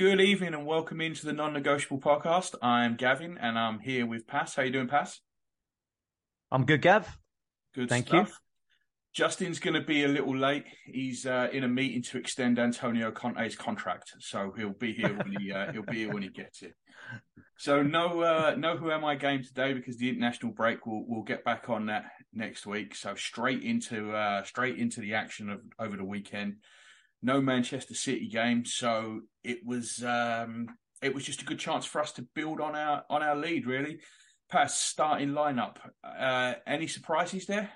Good evening and welcome into the Non-Negotiable Podcast. I'm Gavin and I'm here with Pass. How you doing, Pass? I'm good, Gav. Good Thank stuff. you. Justin's going to be a little late. He's uh, in a meeting to extend Antonio Conte's contract, so he'll be here when he uh, he'll be here when he gets it. So no uh, no who am I game today because the international break will we'll get back on that next week. So straight into uh, straight into the action of over the weekend. No Manchester City game, so it was um, it was just a good chance for us to build on our on our lead. Really, Pass starting lineup. Uh, any surprises there?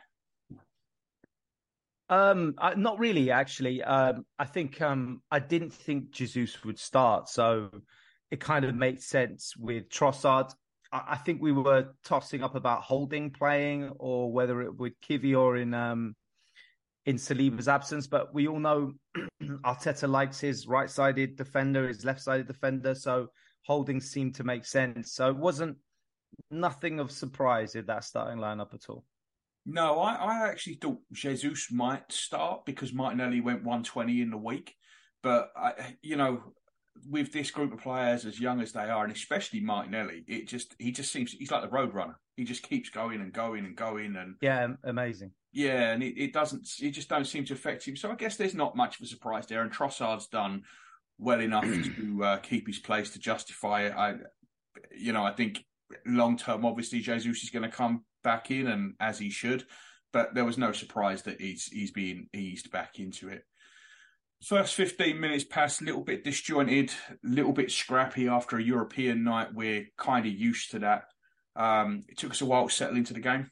Um, I, not really, actually. Um, I think um, I didn't think Jesus would start, so it kind of made sense with Trossard. I, I think we were tossing up about Holding playing or whether it would Kiwior in um, in Saliba's absence, but we all know Arteta likes his right-sided defender, his left-sided defender, so Holding seemed to make sense. So it wasn't nothing of surprise in that starting lineup at all. No, I, I actually thought Jesus might start because Martinelli went 120 in the week. But, I, you know, with this group of players as young as they are, and especially Martinelli, it just he just seems he's like the road runner. He just keeps going and going and going and Yeah, amazing. Yeah, and it, it doesn't it just don't seem to affect him. So I guess there's not much of a surprise there. And Trossard's done well enough to uh, keep his place to justify it. I, you know, I think long term, obviously Jesus is going to come back in, and as he should. But there was no surprise that he's he's being eased back into it. First 15 minutes passed a little bit disjointed, a little bit scrappy after a European night. We're kind of used to that. Um, it took us a while to settle into the game.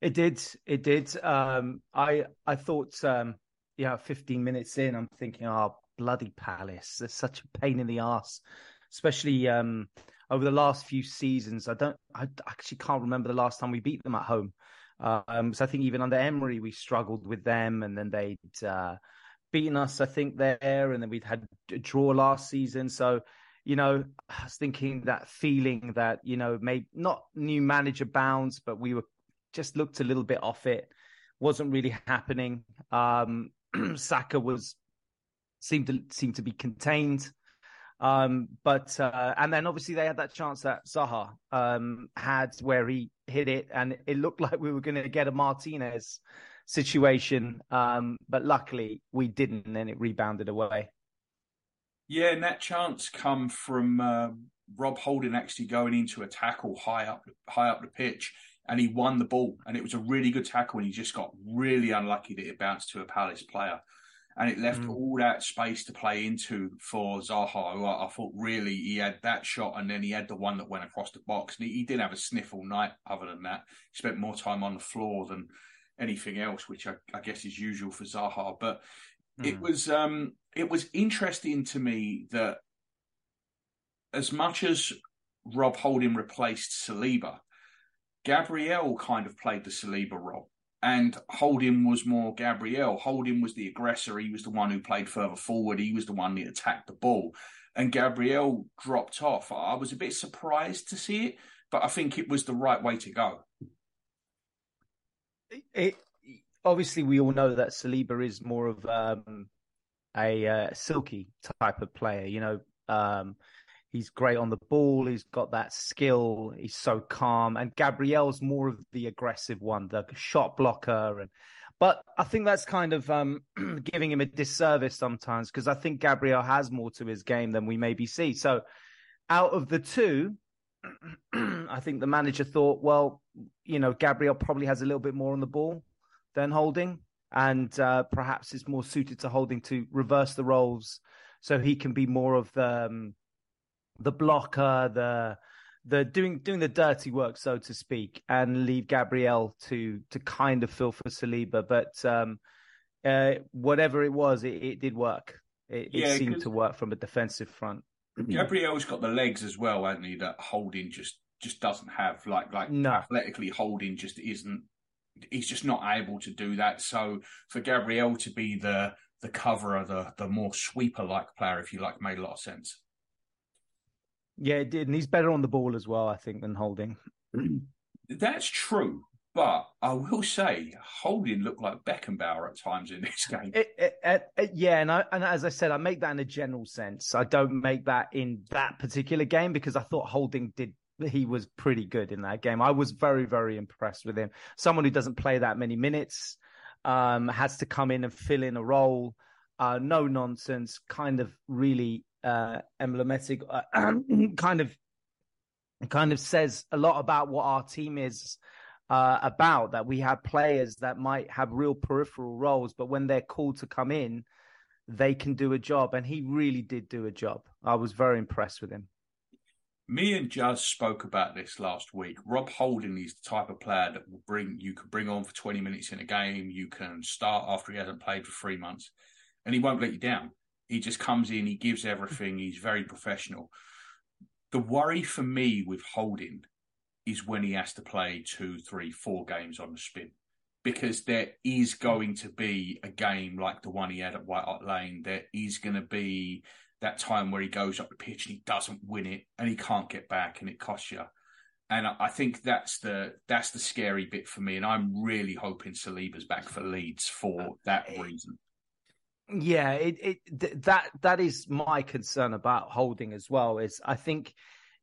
It did. It did. Um, I I thought, um, yeah, 15 minutes in, I'm thinking, oh, bloody Palace. They're such a pain in the ass, especially um, over the last few seasons. I don't, I actually can't remember the last time we beat them at home. Um, so I think even under Emery, we struggled with them, and then they'd uh, beaten us, I think, there, and then we'd had a draw last season. So, you know, I was thinking that feeling that, you know, maybe not new manager bounds, but we were just looked a little bit off it. Wasn't really happening. Um, Saka was seemed to seemed to be contained. Um, but uh, and then obviously they had that chance that Zaha um, had where he hit it, and it looked like we were going to get a Martinez situation. Um, but luckily we didn't, and it rebounded away. Yeah, and that chance come from uh, Rob Holding actually going into a tackle high up high up the pitch, and he won the ball, and it was a really good tackle, and he just got really unlucky that it bounced to a Palace player. And it left Mm. all that space to play into for Zaha. who I, I thought really he had that shot, and then he had the one that went across the box. And he, he did have a sniff all night. Other than that, he spent more time on the floor than anything else, which I, I guess is usual for Zaha. But it Mm. was um, it was interesting to me that as much as Rob Holding replaced Saliba, Gabriel kind of played the Saliba role. And Holding was more Gabriel. Holding was the aggressor. He was the one who played further forward. He was the one that attacked the ball. And Gabriel dropped off. I was a bit surprised to see it, but I think it was the right way to go. it obviously we all know that Saliba is more of um, a uh, silky type of player. You know, um, he's great on the ball. He's got that skill. He's so calm. And Gabriel's more of the aggressive one, the shot blocker. And but I think that's kind of um, giving him a disservice sometimes because I think Gabriel has more to his game than we maybe see. So out of the two. I think the manager thought, well, you know, Gabriel probably has a little bit more on the ball than Holding, and uh, perhaps is more suited to Holding to reverse the roles, so he can be more of the um, the blocker, the the doing doing the dirty work, so to speak, and leave Gabriel to to kind of fill for Saliba. But um, uh, whatever it was, it, it did work. It, Yeah, it seemed 'cause- to work from a defensive front. Gabriel's got the legs as well, hasn't he? That Holding just just doesn't have. Like like No. athletically, Holding just isn't. He's just not able to do that. So for Gabriel to be the the coverer, the the more sweeper like player, if you like, made a lot of sense. Yeah, it did, and he's better on the ball as well, I think, than Holding. That's true. But I will say, Holding looked like Beckenbauer at times in this game. It, it, it, yeah, and I, and as I said, I make that in a general sense. I don't make that in that particular game because I thought Holding did. He was pretty good in that game. I was very, very impressed with him. Someone who doesn't play that many minutes, um, has to come in and fill in a role. Uh, no nonsense, kind of really uh, emblematic, uh, kind of kind of says a lot about what our team is uh, about. That we have players that might have real peripheral roles, but when they're called to come in, they can do a job. And he really did do a job. I was very impressed with him. Me and Jazz spoke about this last week. Rob Holding is the type of player that will bring you can bring on for 20 minutes in a game. You can start after he hasn't played for three months, and he won't let you down. He just comes in, he gives everything, he's very professional. The worry for me with Holding is when he has to play two, three, four games on the spin. Because there is going to be a game like the one he had at White Hart Lane. There is going to be that time where he goes up the pitch and he doesn't win it and he can't get back and it costs you. And I think that's the that's the scary bit for me. And I'm really hoping Saliba's back for Leeds for that reason. Yeah, it, it that that is my concern about holding as well. Is I think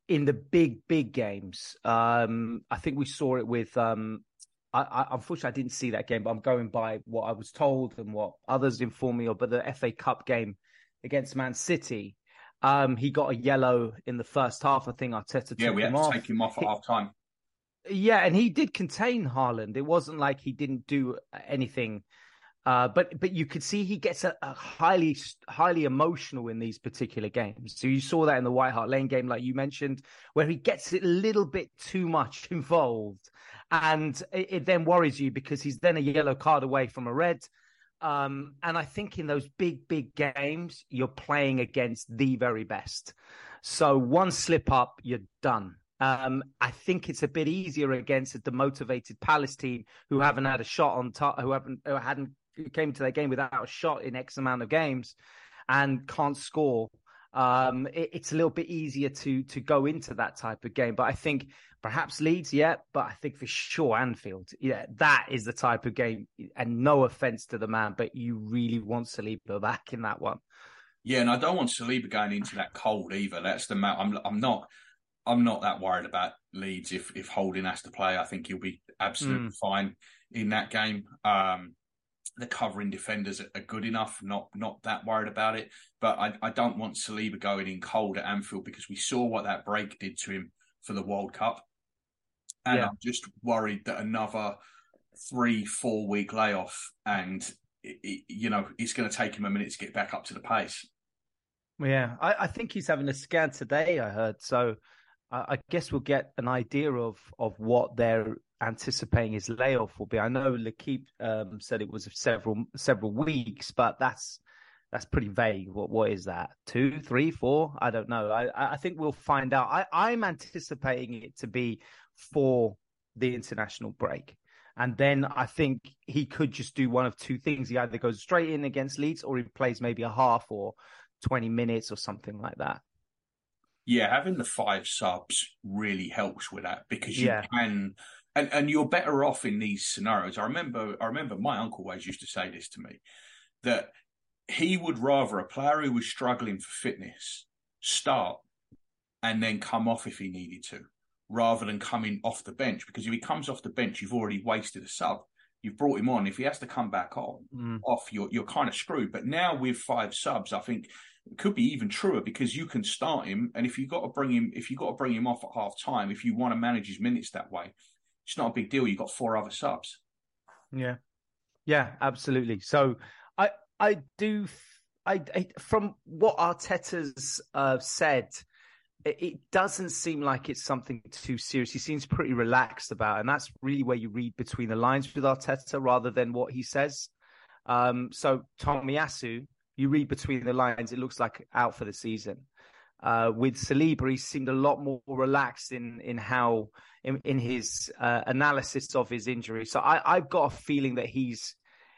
in the big big games, um, I think we saw it with. Um, I, I, unfortunately, I didn't see that game, but I'm going by what I was told and what others informed me of. But the FA Cup game against Man City, um, he got a yellow in the first half. I think Arteta. Yeah, we had to off. take him off at half time. Yeah, and he did contain Haaland. It wasn't like he didn't do anything uh, but but you could see he gets a, a, highly highly emotional in these particular games. So you saw that in the White Hart Lane game, like you mentioned, where he gets a little bit too much involved, and it, it then worries you because he's then a yellow card away from a red. Um, and I think in those big big games, you're playing against the very best. So one slip up, you're done. Um, I think it's a bit easier against a demotivated Palace team who haven't had a shot on top, who haven't who hadn't came to their game without a shot in X amount of games and can't score. Um, it, it's a little bit easier to to go into that type of game. But I think perhaps Leeds, yeah, but I think for sure Anfield, yeah, that is the type of game. And no offense to the man, but you really want Saliba back in that one. Yeah, and I don't want Saliba going into that cold either. That's the I'm I'm not I'm not that worried about Leeds if if Holding has to play. I think he'll be absolutely mm. fine in that game. Um, the covering defenders are good enough, not not that worried about it. But I, I don't want Saliba going in cold at Anfield because we saw what that break did to him for the World Cup. And yeah. I'm just worried that another three, four week layoff and, it, it, you know, it's going to take him a minute to get back up to the pace. Yeah, I, I think he's having a scan today, I heard. So I, I guess we'll get an idea of, of what their anticipating his layoff will be. I know L'Equipe um, said it was several several weeks, but that's that's pretty vague. What what is that? Two, three, four? I don't know. I I think we'll find out. I I'm anticipating it to be for the international break. And then I think he could just do one of two things. He either goes straight in against Leeds or he plays maybe a half or 20 minutes or something like that. Yeah, having the five subs really helps with that because you yeah. can and and you're better off in these scenarios. I remember I remember my uncle always used to say this to me that he would rather a player who was struggling for fitness start and then come off if he needed to, rather than coming off the bench. Because if he comes off the bench, you've already wasted a sub. You've brought him on. If he has to come back on mm. off, you're you're kind of screwed. But now with five subs, I think it could be even truer because you can start him, and if you got to bring him, if you got to bring him off at half time, if you want to manage his minutes that way, it's not a big deal. You've got four other subs. Yeah, yeah, absolutely. So I I do I, I from what Arteta's uh, said. It, doesn't seem like it's something too serious. He seems pretty relaxed about, it, and that's really where you read between the lines with Arteta rather than what he says. Um, so Tomiyasu, you read between the lines, it looks like out for the season. Uh, with Saliba, he seemed a lot more relaxed in in how in, in his uh, analysis of his injury. So I, I've got a feeling that he's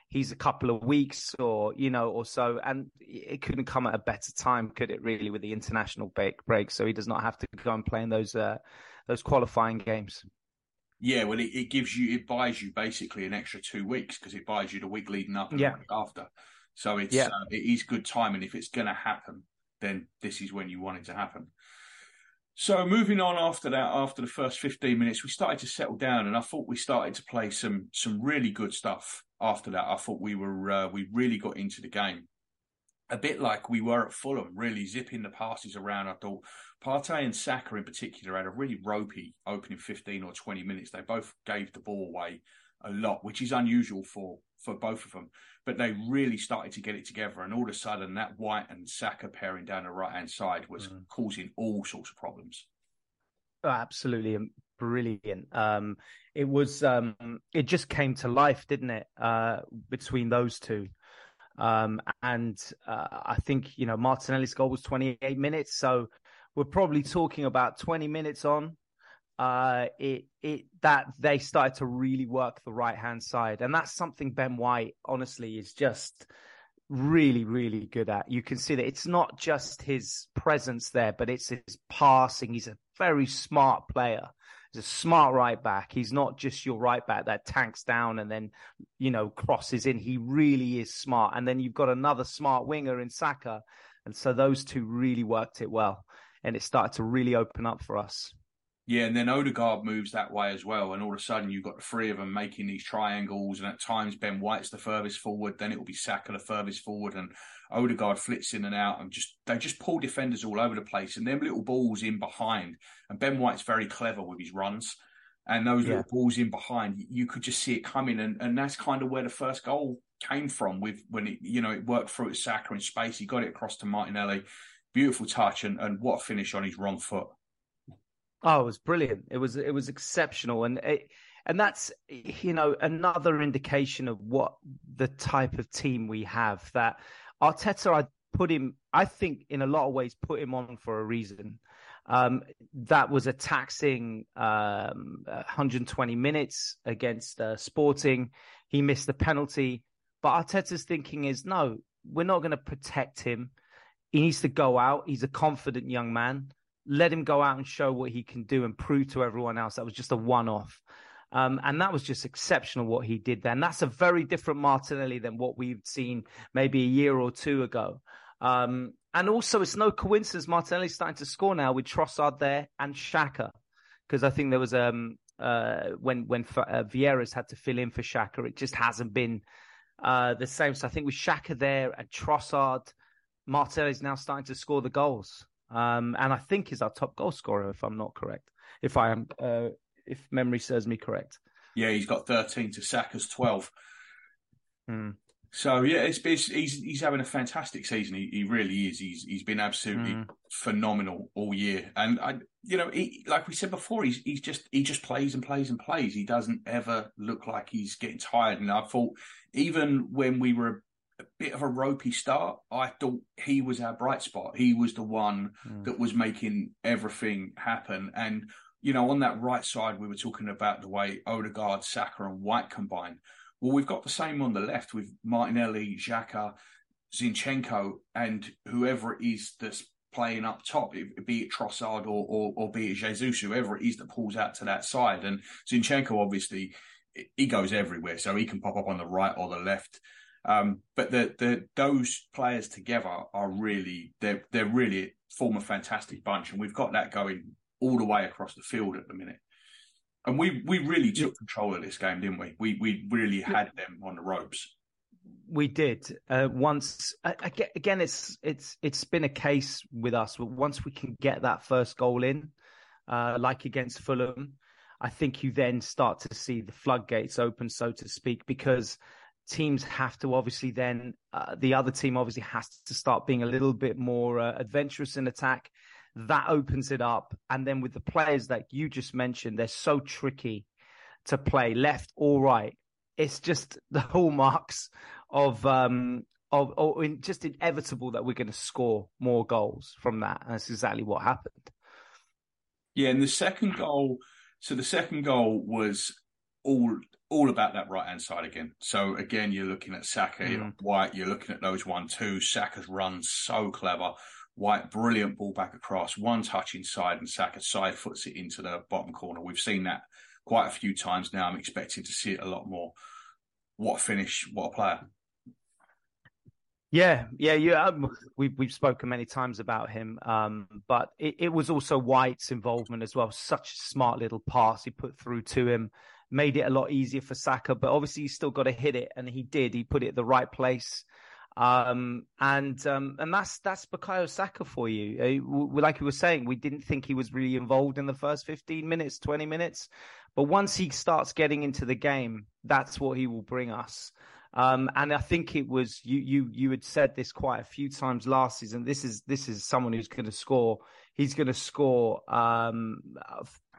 he's a couple of weeks or you know or so, and it couldn't come at a better time, could it? Really, with the international break, break so he does not have to go and play in those uh, those qualifying games. Yeah, well, it, it, gives you, it buys you basically an extra two weeks because it buys you the week leading up and yeah. after. So it's yeah. uh, it is good timing if it's going to happen, then this is when you want it to happen. So moving on after that, after the first 15 minutes, we started to settle down, and I thought we started to play some some really good stuff. After that, I thought we were uh, we really got into the game, a bit like we were at Fulham, really zipping the passes around. I thought Partey and Saka in particular had a really ropey opening 15 or 20 minutes. They both gave the ball away a lot, which is unusual for for both of them. But they really started to get it together, and all of a sudden, that White and Saka pairing down the right hand side was mm. causing all sorts of problems. Oh, absolutely brilliant. Um, it was um, it just came to life, didn't it? Uh, between those two. Um, and uh, I think you know Martinelli's goal was 28 minutes, so we're probably talking about 20 minutes on uh, it it that they started to really work the right hand side, and that's something Ben White honestly is just really really good at. You can see that it's not just his presence there, but it's his passing. He's a very smart player. He's a smart right back. He's not just your right back that tanks down and then you know crosses in. He really is smart. And then you've got another smart winger in Saka, and so those two really worked it well, and it started to really open up for us. Yeah, and then Odegaard moves that way as well, and all of a sudden you've got the three of them making these triangles, and at times Ben White's the furthest forward, then it will be Saka the furthest forward, and Odegaard flits in and out, and just they just pull defenders all over the place, and them little balls in behind, and Ben White's very clever with his runs, and those yeah. little balls in behind, you could just see it coming, and and that's kind of where the first goal came from with when it you know it worked through at Saka in space, he got it across to Martinelli, beautiful touch, and and what a finish on his wrong foot. Oh, it was brilliant. It was it was exceptional, and it, and that's you know another indication of what the type of team we have. That Arteta, I put him, I think, in a lot of ways, put him on for a reason. Um, that was a taxing um, 120 minutes against uh, Sporting. He missed the penalty, but Arteta's thinking is no, we're not going to protect him. He needs to go out. He's a confident young man let him go out and show what he can do and prove to everyone else that was just a one off. Um, and that was just exceptional what he did there. And that's a very different Martinelli than what we've seen maybe a year or two ago. Um, and also, it's no coincidence Martinelli's starting to score now with Trossard there and Xhaka, because I think there was um uh, when when uh, Vieira's had to fill in for Xhaka, it just hasn't been uh, the same. So I think with Xhaka there and Trossard, Martinelli's now starting to score the goals um, and I think is our top goal scorer, if I'm not correct. If I am, uh, if memory serves me correct. Yeah, he's got 13 to Saka's 12. Mm. So yeah, it's, it's, he's he's having a fantastic season. He, he really is. He's he's been absolutely mm. phenomenal all year. And I, you know, he, like we said before, he's he's just he just plays and plays and plays. He doesn't ever look like he's getting tired. And I thought even when we were a bit of a ropey start, I thought he was our bright spot. He was the one mm. that was making everything happen. And, you know, on that right side, we were talking about the way Odegaard, Saka, and White combined. Well, we've got the same on the left with Martinelli, Xhaka, Zinchenko, and whoever it is that's playing up top, be it Trossard or, or, or be it Jesus, whoever it is that pulls out to that side. And Zinchenko, obviously, he goes everywhere, so he can pop up on the right or the left. Um, but the, the those players together are really they're they're really form a fantastic bunch, and we've got that going all the way across the field at the minute. And we we really took control of this game, didn't we? We we really had them on the ropes. We did. Uh, once again, it's it's it's been a case with us. Once we can get that first goal in, uh, like against Fulham, I think you then start to see the floodgates open, so to speak, because teams have to obviously then uh, the other team obviously has to start being a little bit more uh, adventurous in attack. That opens it up. And then with the players that you just mentioned they're so tricky to play left or right. It's just the hallmarks of um of or in, just inevitable that we're going to score more goals from that. And that's exactly what happened. Yeah and the second goal so the second goal was all all about that right hand side again. So again, you're looking at Saka, mm. White, you're looking at those one two. Saka's run so clever. White, brilliant ball back across, one touch inside, and Saka side foots it into the bottom corner. We've seen that quite a few times now. I'm expecting to see it a lot more. What a finish! What a player! Yeah, yeah, yeah. Um, we've we've spoken many times about him, um, but it, it, was also White's involvement as well. Such a smart little pass he put through to him, made it a lot easier for Saka. But obviously, he's still got to hit it, and he did. He put it at the right place, um, and um, and that's that's Bukayo Saka for you. Uh, like you were saying, we didn't think he was really involved in the first fifteen minutes, twenty minutes, but once he starts getting into the game, that's what he will bring us. Um, and I think it was you, you, you had said this quite a few times last season. This is, this is someone who's going to score. He's going to score. Um,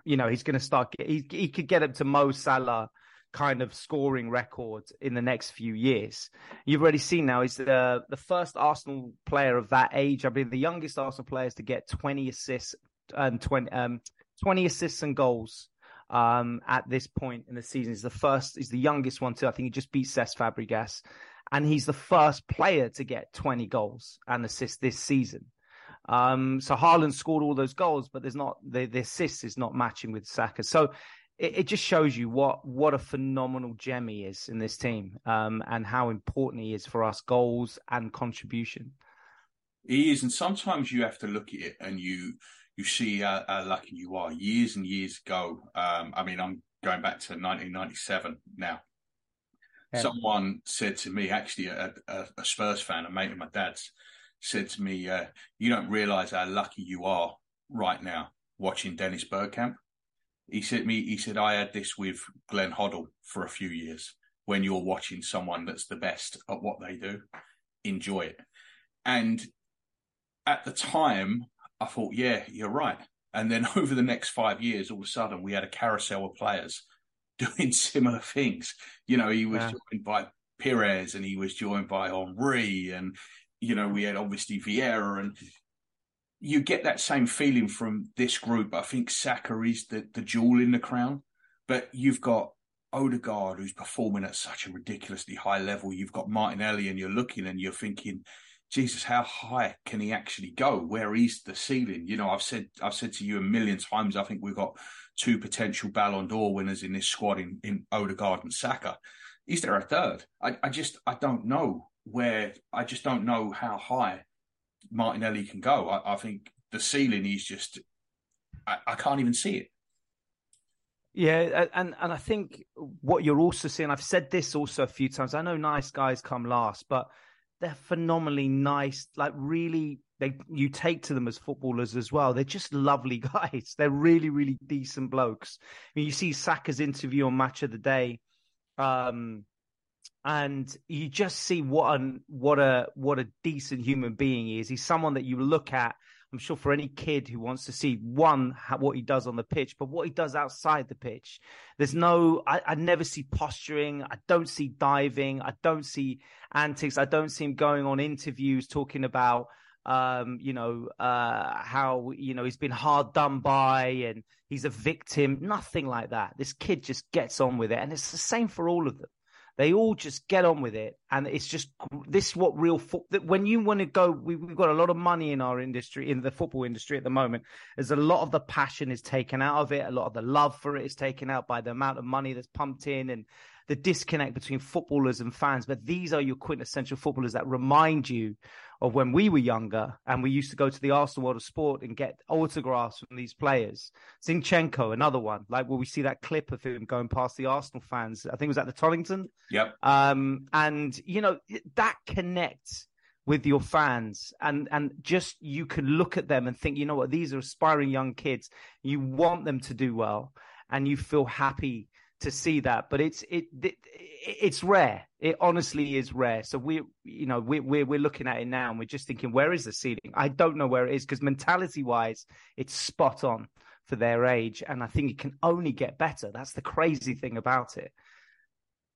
you know, he's going to start. He, he could get up to Mo Salah kind of scoring record in the next few years. You've already seen now he's the the first Arsenal player of that age. I believe the youngest Arsenal players to get 20 assists and 20 um, 20 assists and goals um, at this point in the season. He's the first, he's the youngest one too. I think he just beat Cesc Fabregas. And he's the first player to get 20 goals and assists this season. Um, so Haaland scored all those goals, but there's not the, the assist is not matching with Saka. So it, it, just shows you what what a phenomenal gem he is in this team, um, and how important he is for us goals and contribution. He is, and sometimes you have to look at it and you you see how, how lucky you are. Years and years ago, um, I mean, I'm going back to 1997 now. Yeah. Someone said to me, actually, a, a, a, Spurs fan, a mate of my dad's, said to me, uh, "You don't realise how lucky you are right now watching Dennis Bergkamp." He said me, he said, "I had this with Glenn Hoddle for a few years. When you're watching someone that's the best at what they do, enjoy it." And at the time, I thought, yeah, you're right. And then over the next five years, all of a sudden, we had a carousel of players doing similar things. You know, he was yeah. joined by Pires and he was joined by Henry and you know, we had obviously Vieira, and you get that same feeling from this group. I think Saka is the the jewel in the crown, but you've got Odegaard who's performing at such a ridiculously high level. You've got Martinelli, and you're looking and you're thinking, Jesus, how high can he actually go? Where is the ceiling? You know, I've said I've said to you a million times. I think we've got two potential Ballon d'Or winners in this squad in, in Odegaard and Saka. Is there a third? I, I just I don't know where. I just don't know how high Martinelli can go. I, I think the ceiling is just I, I can't even see it. Yeah, and and I think what you're also seeing, I've said this also a few times. I know nice guys come last, but they're phenomenally nice. Like really, they you take to them as footballers as well. They're just lovely guys. They're really, really decent blokes. I mean, you see Saka's interview on Match of the Day, um, and you just see what a what a what a decent human being he is. He's someone that you look at I'm sure for any kid who wants to see one what he does on the pitch, but what he does outside the pitch. There's no, I, I, never see posturing. I don't see diving. I don't see antics. I don't see him going on interviews talking about, um, you know, uh, how you know he's been hard done by and he's a victim. Nothing like that. This kid just gets on with it, and it's the same for all of them. They all just get on with it, and it's just this is what real foot. That when you want to go, we, we've got a lot of money in our industry, in the football industry at the moment. There's a lot of the passion is taken out of it. A lot of the love for it is taken out by the amount of money that's pumped in, and the disconnect between footballers and fans. But these are your quintessential footballers that remind you of when we were younger and we used to go to the Arsenal World of Sport and get autographs from these players. Zinchenko, another one, like where we see that clip of him going past the Arsenal fans. I think it was at the Tollington. Yep. Um, and you know that connects with your fans and and just you can look at them and think you know what these are aspiring young kids you want them to do well and you feel happy to see that, but it's it, it it's rare. It honestly is rare. So we, you know, we we're we're looking at it now, and we're just thinking, where is the ceiling? I don't know where it is because mentality wise, it's spot on for their age, and I think it can only get better. That's the crazy thing about it.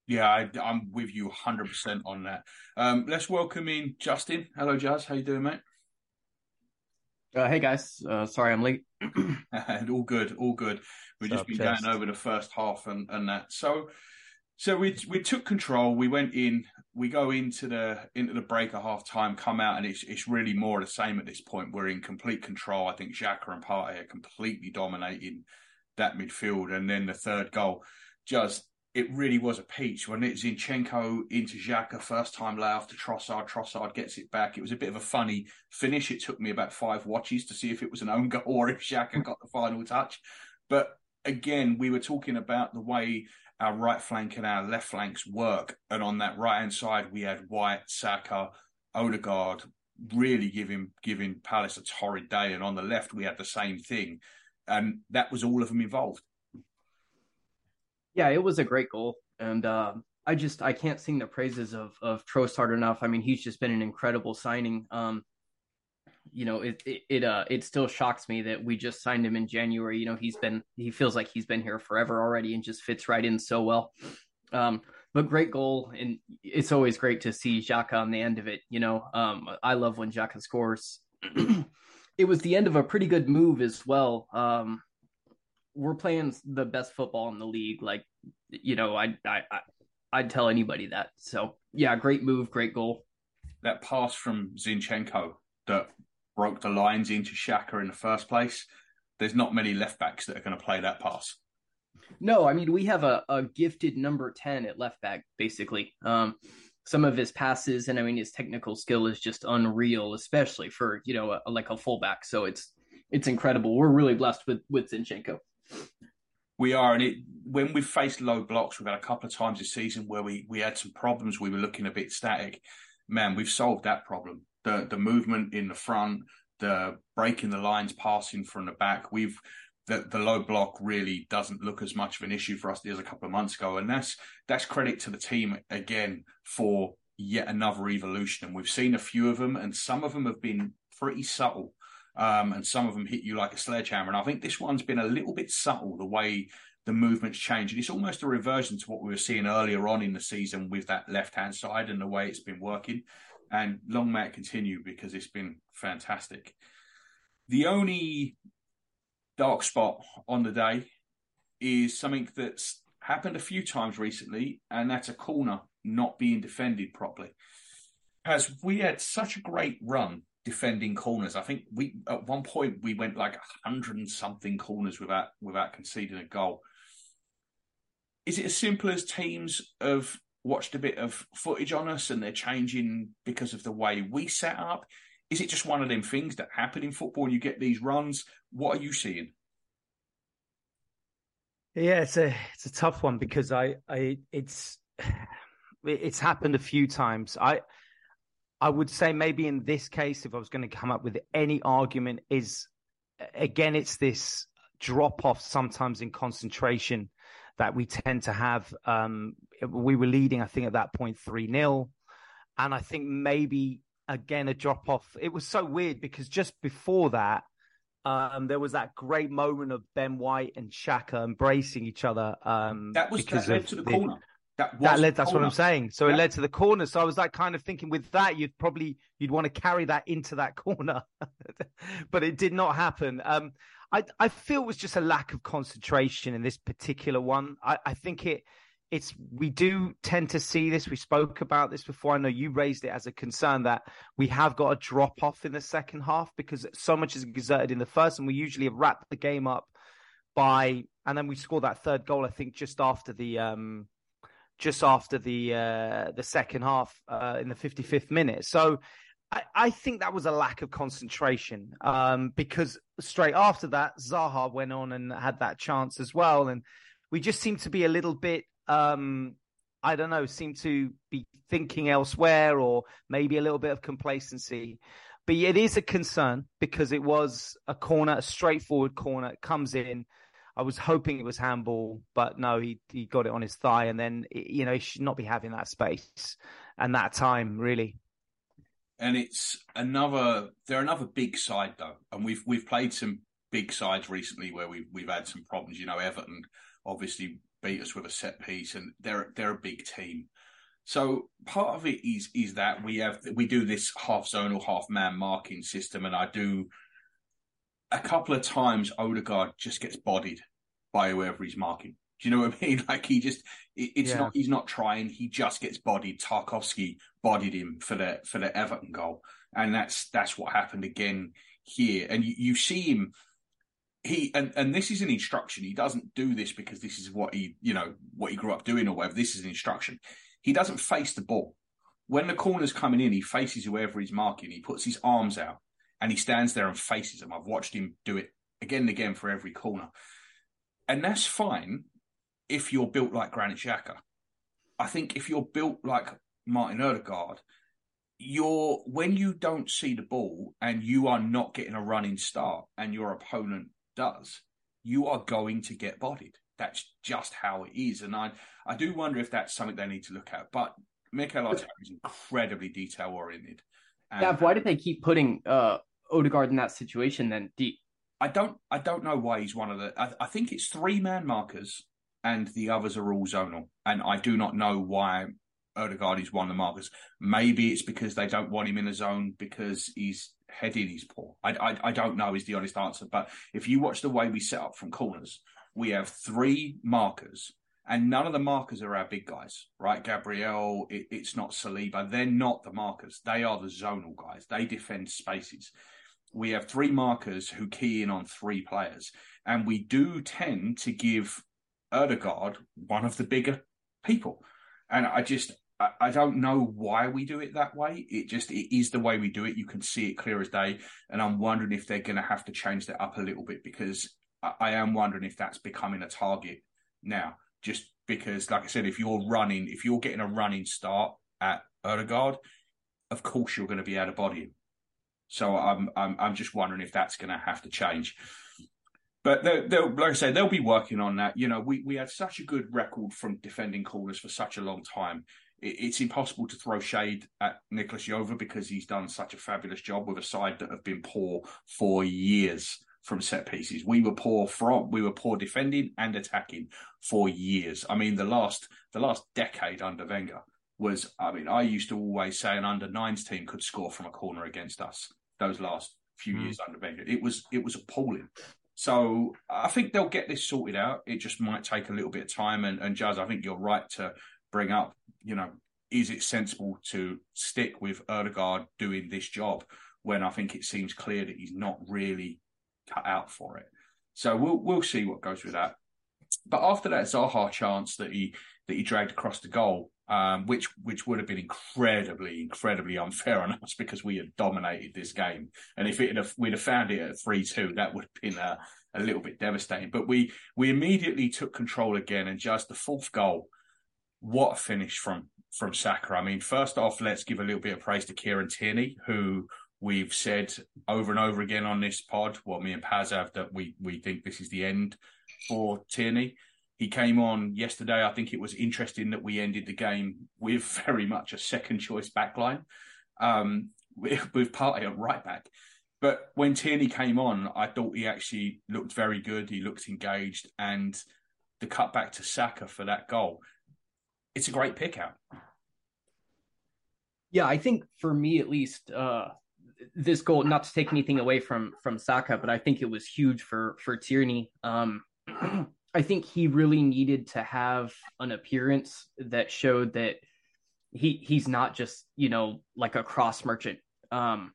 Yeah, I, am with you 100% on that. Um, let's welcome in Justin. Hello, Jazz. How you doing, mate? Uh, hey guys, uh, sorry I'm late. and all good, all good. We've just been going over the first half and, and that. So, so we we took control. We went in. We go into the into the break at half time. Come out and it's it's really more the same at this point. We're in complete control. I think Xhaka and Partey are completely dominating that midfield. And then the third goal, just it really was a peach when it Zinchenko into Xhaka, first time layoff to Trossard. Trossard gets it back. It was a bit of a funny finish. It took me about five watches to see if it was an own goal or if Xhaka hmm. got the final touch. But again, we were talking about the way our right flank and our left flanks work. And on that right hand side, we had White, Saka, Odegaard, really giving giving Palace a torrid day. And on the left, we had the same thing. And that was all of them involved. Yeah, it was a great goal. And uh, I just I can't sing the praises of of Trossard enough. I mean, he's just been an incredible signing. Um, you know, it, it, it uh it still shocks me that we just signed him in January. You know, he's been he feels like he's been here forever already and just fits right in so well. Um, but great goal, and it's always great to see Xhaka on the end of it. You know, um, I love when Xhaka scores. it was the end of a pretty good move as well. Um, we're playing the best football in the league. Like, you know, I, I, I I'd tell anybody that. So yeah, great move, great goal. That pass from Zinchenko that broke the lines into Xhaka in the first place. There's not many left backs that are going to play that pass. No, I mean we have a, a gifted number ten at left back, basically. Um, some of his passes and I mean his technical skill is just unreal, especially for you know a, like a fullback. So it's it's incredible. We're really blessed with with Zinchenko. We are, and it when we've faced low blocks, we've had a couple of times this season where we we had some problems. We were looking a bit static. Man, we've solved that problem the the movement in the front, the breaking the lines, passing from the back. We've the, the low block really doesn't look as much of an issue for us as a couple of months ago, and that's that's credit to the team again for yet another evolution. And we've seen a few of them, and some of them have been pretty subtle, um, and some of them hit you like a sledgehammer. And I think this one's been a little bit subtle the way the movement's changed. And it's almost a reversion to what we were seeing earlier on in the season with that left hand side and the way it's been working and long may it continue because it's been fantastic. The only dark spot on the day is something that's happened a few times recently, and that's a corner not being defended properly. As we had such a great run defending corners, I think we at one point we went like hundred and something corners without without conceding a goal. Is it as simple as teams have watched a bit of footage on us and they're changing because of the way we set up? Is it just one of them things that happen in football you get these runs? What are you seeing? Yeah, it's a it's a tough one because I I it's it's happened a few times. I I would say maybe in this case, if I was going to come up with any argument, is again it's this drop off sometimes in concentration that we tend to have. Um, we were leading, I think, at that point 3 0. And I think maybe again a drop off. It was so weird because just before that, um, there was that great moment of Ben White and Xhaka embracing each other. Um, that was because that led to the, the corner. That, that led. That's corner. what I'm saying. So yeah. it led to the corner. So I was like, kind of thinking with that, you'd probably you'd want to carry that into that corner, but it did not happen. Um, I I feel it was just a lack of concentration in this particular one. I, I think it it's we do tend to see this. We spoke about this before. I know you raised it as a concern that we have got a drop off in the second half because so much is exerted in the first, and we usually have wrapped the game up by, and then we score that third goal. I think just after the um, just after the uh, the second half uh, in the 55th minute. So I, I, think that was a lack of concentration um, because straight after that, Zaha went on and had that chance as well, and we just seemed to be a little bit um, I don't know, seem to be thinking elsewhere or maybe a little bit of complacency. But it is a concern because it was a corner, a straightforward corner. Comes in. I was hoping it was handball, but no, he he got it on his thigh, and then you know he should not be having that space and that time really. And it's another. They're another big side though, and we've we've played some big sides recently where we've we've had some problems. You know, Everton obviously beat us with a set piece, and they're they're a big team. So part of it is is that we have we do this half zonal, half man marking system, and I do a couple of times Odegaard just gets bodied by whoever he's marking. Do you know what I mean? Like he just it's yeah. not he's not trying, he just gets bodied. Tarkowski bodied him for the for the Everton goal. And that's that's what happened again here. And you, you see him he and and this is an instruction. He doesn't do this because this is what he you know what he grew up doing or whatever. This is an instruction. He doesn't face the ball when the corner's coming in. He faces whoever he's marking. He puts his arms out and he stands there and faces them. I've watched him do it again and again for every corner, and that's fine if you're built like Granit Xhaka. I think if you're built like Martin Odegaard, you're when you don't see the ball and you are not getting a running start and your opponent does, you are going to get bodied. That's just how it is. And I, I do wonder if that's something they need to look at. But Mikel Arteta is incredibly detail oriented. Yeah, why did they keep putting uh, Odegaard in that situation then? Do I don't I don't know why he's one of the I, I think it's three man markers and the others are all zonal. And I do not know why Odegaard is one of the markers. Maybe it's because they don't want him in a zone because he's heading is poor. I, I, I don't know is the honest answer. But if you watch the way we set up from corners, we have three markers, and none of the markers are our big guys, right? Gabriel, it, it's not Saliba. They're not the markers. They are the zonal guys. They defend spaces. We have three markers who key in on three players, and we do tend to give Odegaard one of the bigger people. And I just I, I don't know why we do it that way. It just it is the way we do it. You can see it clear as day, and I'm wondering if they're going to have to change that up a little bit because I, I am wondering if that's becoming a target now. Just because, like I said, if you're running, if you're getting a running start at Odegaard, of course you're going to be out of body. So I'm I'm I'm just wondering if that's going to have to change. But they'll, they'll, like I say, they'll be working on that. You know, we, we had such a good record from defending corners for such a long time it's impossible to throw shade at Nicolas Jover because he's done such a fabulous job with a side that have been poor for years from set pieces. We were poor from we were poor defending and attacking for years. I mean, the last the last decade under Wenger was. I mean, I used to always say an under nines team could score from a corner against us. Those last few mm. years under Wenger, it was it was appalling. So I think they'll get this sorted out. It just might take a little bit of time. And, and Jazz, I think you're right to bring up, you know, is it sensible to stick with Odegaard doing this job when I think it seems clear that he's not really cut out for it? So we'll we'll see what goes with that. But after that Zaha chance that he that he dragged across the goal, um, which which would have been incredibly incredibly unfair on us because we had dominated this game, and if it had, we'd have found it at three two, that would have been a, a little bit devastating. But we we immediately took control again, and just the fourth goal what a finish from from Saka. I mean, first off, let's give a little bit of praise to Kieran Tierney, who we've said over and over again on this pod, well, me and Paz have, that we we think this is the end for Tierney. He came on yesterday. I think it was interesting that we ended the game with very much a second choice backline, um, with, with Partey right back. But when Tierney came on, I thought he actually looked very good. He looked engaged, and the cut back to Saka for that goal it's a great pick out. Yeah, I think for me at least, uh, this goal, not to take anything away from from Saka, but I think it was huge for for Tierney. Um, I think he really needed to have an appearance that showed that he he's not just you know like a cross merchant. Um,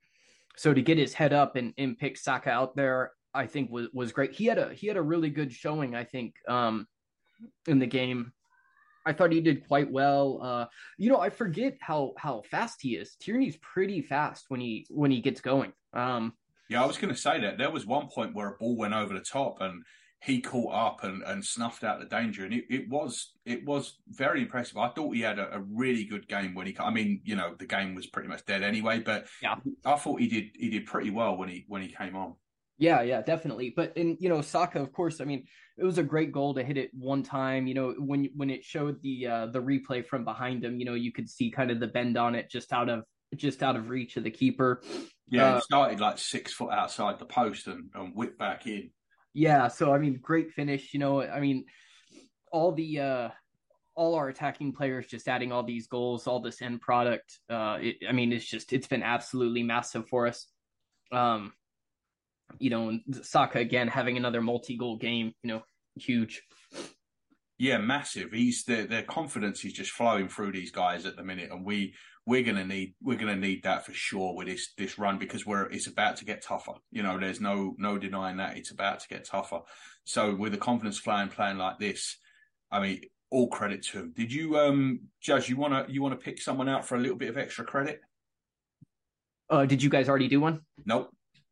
so to get his head up and, and pick Saka out there, I think was was great. He had a he had a really good showing. I think um, in the game. I thought he did quite well. Uh, you know, I forget how how fast he is. Tierney's pretty fast when he when he gets going. Um, yeah, I was going to say that there was one point where a ball went over the top and he caught up and, and snuffed out the danger, and it, it was it was very impressive. I thought he had a, a, really good game when he. I mean, you know, the game was pretty much dead anyway, but yeah, I thought he did he did pretty well when he when he came on. Yeah, yeah, definitely. But in you know, Saka, of course, I mean, it was a great goal to hit it one time. You know, when when it showed the uh, the replay from behind him, you know, you could see kind of the bend on it just out of just out of reach of the keeper. Yeah, uh, it started like six foot outside the post and, and whipped back in. Yeah, so I mean, great finish. You know, I mean, all the uh all our attacking players just adding all these goals, all this end product. Uh, it, I mean, it's just it's been absolutely massive for us. Um, you know, Saka again having another multi-goal game, you know, huge. Yeah, massive. He's the their confidence is just flowing through these guys at the minute, and we we're gonna need we're gonna need that for sure with this this run because we're it's about to get tougher. You know, there's no no denying that it's about to get tougher. So with a confidence flying playing like this, I mean, all credit to him. Did you um judge? You wanna you wanna pick someone out for a little bit of extra credit? Uh, did you guys already do one? Nope.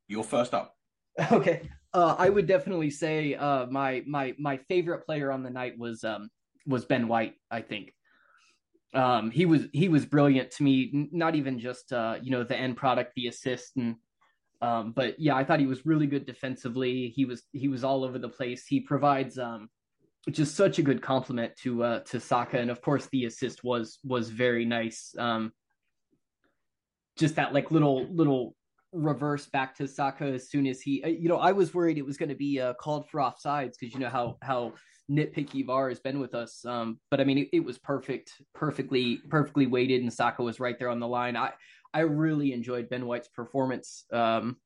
You're first up. Okay. Uh, I would definitely say uh, my my my favorite player on the night was um was Ben White. I think um, he was he was brilliant to me. Not even just uh, you know the end product, the assist, and um, but yeah, I thought he was really good defensively. He was he was all over the place. He provides um, just such a good compliment to uh, to Saka, and of course the assist was was very nice. Um, just that like little little reverse back to Saka as soon as he, uh, you know, I was worried it was going to be uh, called for offsides because you know how how nitpicky VAR has been with us. Um, but I mean, it, it, was perfect, perfectly perfectly weighted, and Saka was right there on the line. I I really enjoyed Ben White's performance. Um,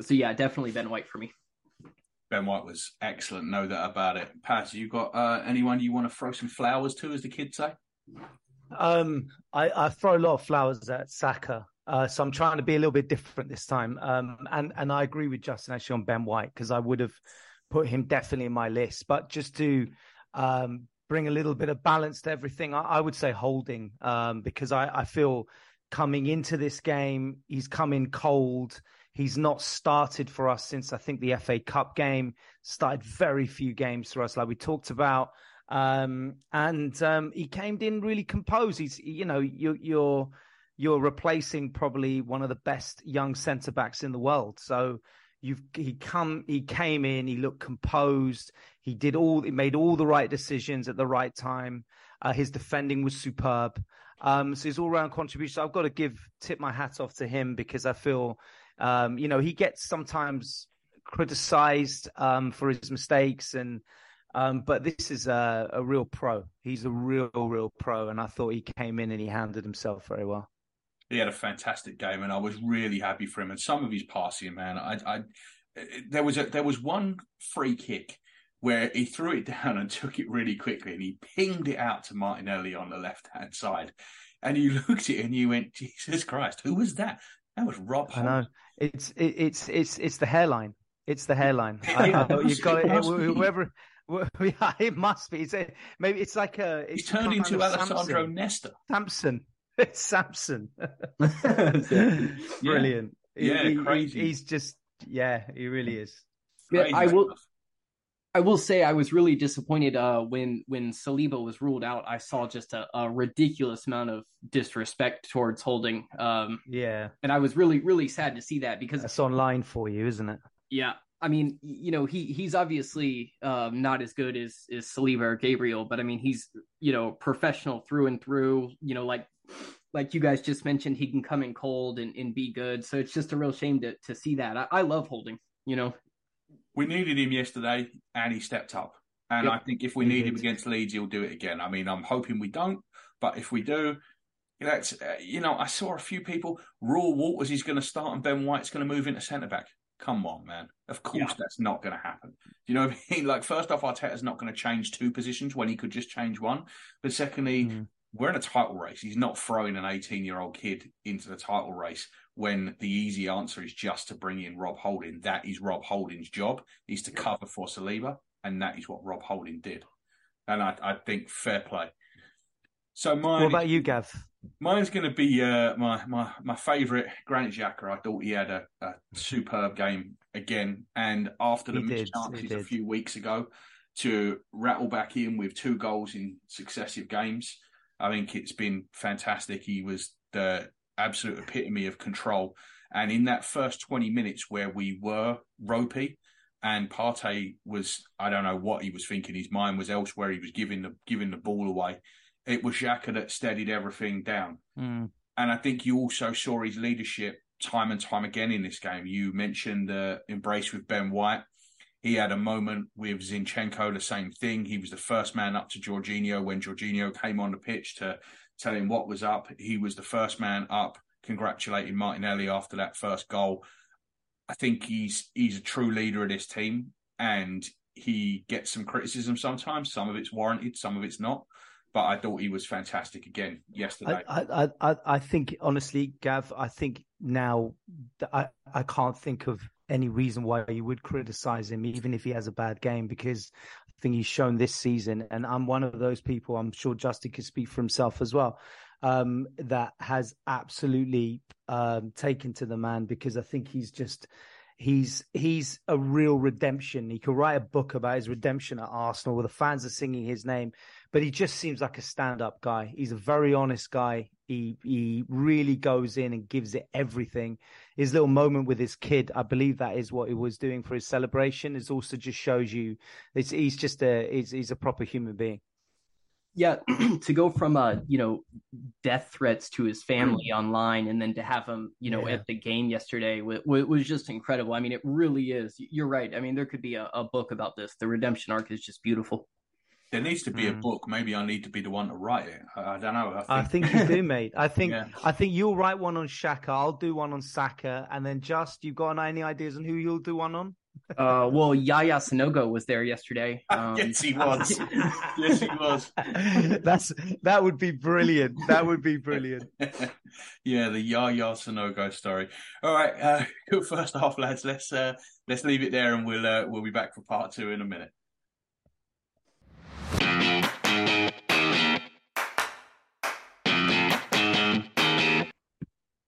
so yeah, definitely Ben White for me. Ben White was excellent, no that about it. Pat, you got uh, anyone you want to throw some flowers to, as the kids say? Um, I, I throw a lot of flowers at Saka. Uh, so I'm trying to be a little bit different this time. Um, and and I agree with Justin actually on Ben White because I would have put him definitely in my list. But just to um, bring a little bit of balance to everything, I, I would say Holding um, because I, I feel coming into this game he's come in cold. He's not started for us since I think the FA Cup game. Started very few games for us, like we talked about. Um, and um, he came in really composed. He's, you know, you, you're you're replacing probably one of the best young centre backs in the world. So you've he come he came in, he looked composed, he did all he made all the right decisions at the right time. Uh, his defending was superb. Um, so his all round contribution. I've got to give tip my hat off to him because I feel um, you know, he gets sometimes criticized um, for his mistakes and um, but this is a, a, real pro. He's a real, real pro, and I thought he came in and he handled himself very well he had a fantastic game, and I was really happy for him. And some of his passing, man, I, I there was a there was one free kick where he threw it down and took it really quickly, and he pinged it out to Martinelli on the left hand side. And you looked at it and you went, Jesus Christ, who was that? That was Rob. I know it's it, it's it's it's the hairline. It's the hairline. I, I, you got it. it whoever. Yeah, it must be. It's a, maybe it's like a. It's He's turned into Alessandro Samson. Nesta. Samson. It's Samson. Brilliant. Yeah, he, crazy. He, he's just yeah, he really is. Yeah, I will. I will say I was really disappointed uh, when when Saliba was ruled out. I saw just a, a ridiculous amount of disrespect towards Holding. Um, yeah, and I was really really sad to see that because it's online for you, isn't it? Yeah, I mean, you know, he he's obviously um, not as good as as Saliba or Gabriel, but I mean, he's you know professional through and through. You know, like like you guys just mentioned, he can come in cold and, and be good. So it's just a real shame to to see that. I, I love holding, you know. We needed him yesterday and he stepped up. And yep. I think if we he need did. him against Leeds, he'll do it again. I mean, I'm hoping we don't, but if we do, that's uh, you know, I saw a few people. Reuell Walters is going to start and Ben White's going to move into centre back. Come on, man. Of course, yeah. that's not going to happen. Do you know what I mean? Like, first off, Arteta's not going to change two positions when he could just change one. But secondly, mm we're in a title race. He's not throwing an 18 year old kid into the title race when the easy answer is just to bring in Rob Holding. That is Rob Holding's job, is to cover for Saliba, and that is what Rob Holding did. And I, I think fair play. So mine. What about you, Gav? Mine's going to be uh, my my my favourite Granit Xhaka. I thought he had a, a superb game again, and after the missed chances a few weeks ago, to rattle back in with two goals in successive games I think it's been fantastic. He was the absolute epitome of control. And in that first 20 minutes where we were ropey and Partey was, I don't know what he was thinking. His mind was elsewhere. He was giving the, giving the ball away. It was Xhaka that steadied everything down. Mm. And I think you also saw his leadership time and time again in this game. You mentioned the embrace with Ben White. He had a moment with Zinchenko, the same thing. He was the first man up to Jorginho when Jorginho came on the pitch to tell him what was up. He was the first man up, congratulating Martinelli after that first goal. I think he's he's a true leader of this team, and he gets some criticism sometimes. Some of it's warranted, some of it's not. but I thought he was fantastic again yesterday. I, I, I, I think honestly, Gav, I think now I, I can't think of any reason why you would criticize him, even if he has a bad game, because I think he's shown this season, and I'm one of those people. I'm sure Justin can speak for himself as well. Um, that has absolutely um, taken to the man because I think he's just he's he's a real redemption. He could write a book about his redemption at Arsenal, where the fans are singing his name. But he just seems like a stand-up guy. He's a very honest guy. He he really goes in and gives it everything. His little moment with his kid, I believe that is what he was doing for his celebration. It also just shows you he's just a he's, he's a proper human being yeah to go from uh you know death threats to his family online and then to have him you know yeah. at the game yesterday was, was just incredible i mean it really is you're right i mean there could be a, a book about this the redemption arc is just beautiful there needs to be mm. a book. Maybe I need to be the one to write it. I, I don't know. I think... I think, you do, mate. I think yeah. I think you'll write one on Xhaka. I'll do one on Saka, and then just you've got any ideas on who you'll do one on? Uh, well, Yaya Sanogo was there yesterday. Um, yes, he was. yes, he was. That's that would be brilliant. That would be brilliant. yeah, the Yaya Sanogo story. All right, uh, good first half, lads. Let's uh, let's leave it there, and we'll uh, we'll be back for part two in a minute.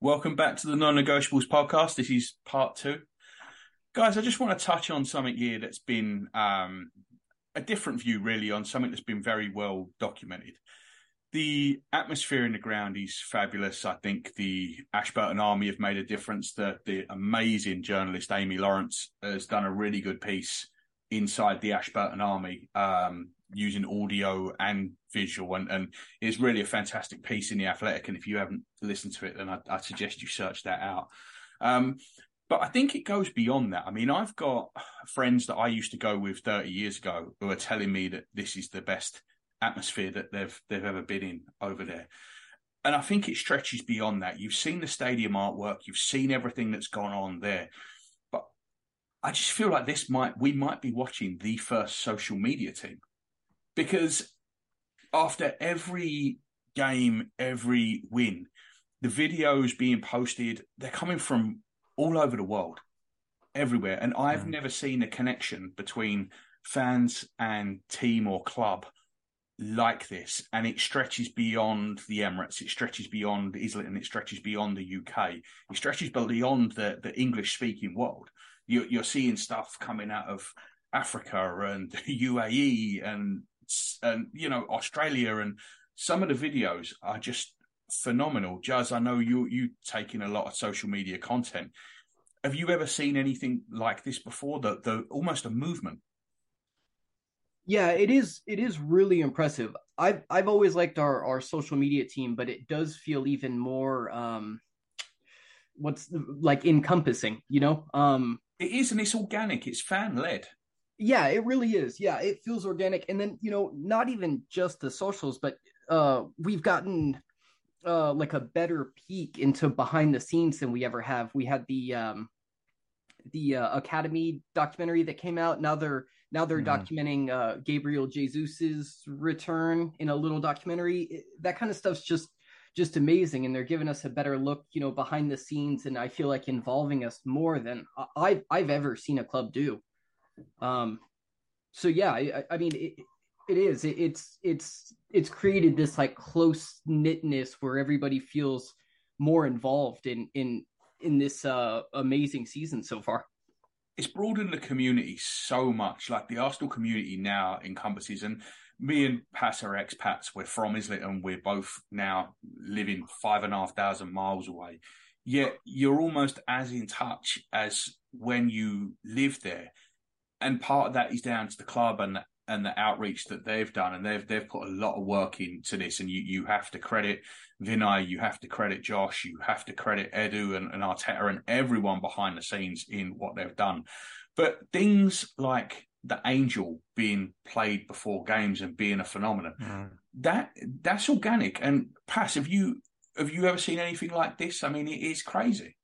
Welcome back to the Non Negotiables podcast. This is part two. Guys, I just want to touch on something here that's been um, a different view, really, on something that's been very well documented. The atmosphere in the ground is fabulous. I think the Ashburton Army have made a difference. The, the amazing journalist Amy Lawrence has done a really good piece inside the Ashburton Army um, using audio and visual, and, and it's really a fantastic piece in the Athletic. And if you haven't listened to it, then I, I suggest you search that out. Um, but I think it goes beyond that. I mean, I've got friends that I used to go with 30 years ago who are telling me that this is the best atmosphere that they've they've ever been in over there. And I think it stretches beyond that. You've seen the stadium artwork, you've seen everything that's gone on there. I just feel like this might we might be watching the first social media team. Because after every game, every win, the videos being posted, they're coming from all over the world, everywhere. And I've mm. never seen a connection between fans and team or club like this. And it stretches beyond the Emirates, it stretches beyond Islington, it stretches beyond the UK, it stretches beyond the, the English speaking world. You're, you're seeing stuff coming out of Africa and UAE and and you know Australia and some of the videos are just phenomenal. Jazz, I know you you taking a lot of social media content. Have you ever seen anything like this before? The the almost a movement. Yeah, it is. It is really impressive. I've I've always liked our our social media team, but it does feel even more um, what's like encompassing. You know, um, it is, and it's organic. It's fan led. Yeah, it really is. Yeah, it feels organic, and then you know, not even just the socials, but uh, we've gotten uh, like a better peek into behind the scenes than we ever have. We had the um, the uh, Academy documentary that came out. Now they're now they're mm-hmm. documenting uh, Gabriel Jesus's return in a little documentary. That kind of stuff's just just amazing, and they're giving us a better look, you know, behind the scenes, and I feel like involving us more than I've I've ever seen a club do. Um, so yeah, I, I mean, it, it is. It, it's it's it's created this like close knitness where everybody feels more involved in in in this uh, amazing season so far. It's broadened the community so much. Like the Arsenal community now encompasses, and me and Pass are expats. We're from Islington. We're both now living five and a half thousand miles away. Yet you're almost as in touch as when you lived there. And part of that is down to the club and and the outreach that they've done, and they've they've put a lot of work into this. And you you have to credit Vinai, you have to credit Josh, you have to credit Edu and, and Arteta and everyone behind the scenes in what they've done. But things like the Angel being played before games and being a phenomenon, mm. that that's organic. And Pass, have you have you ever seen anything like this? I mean, it is crazy.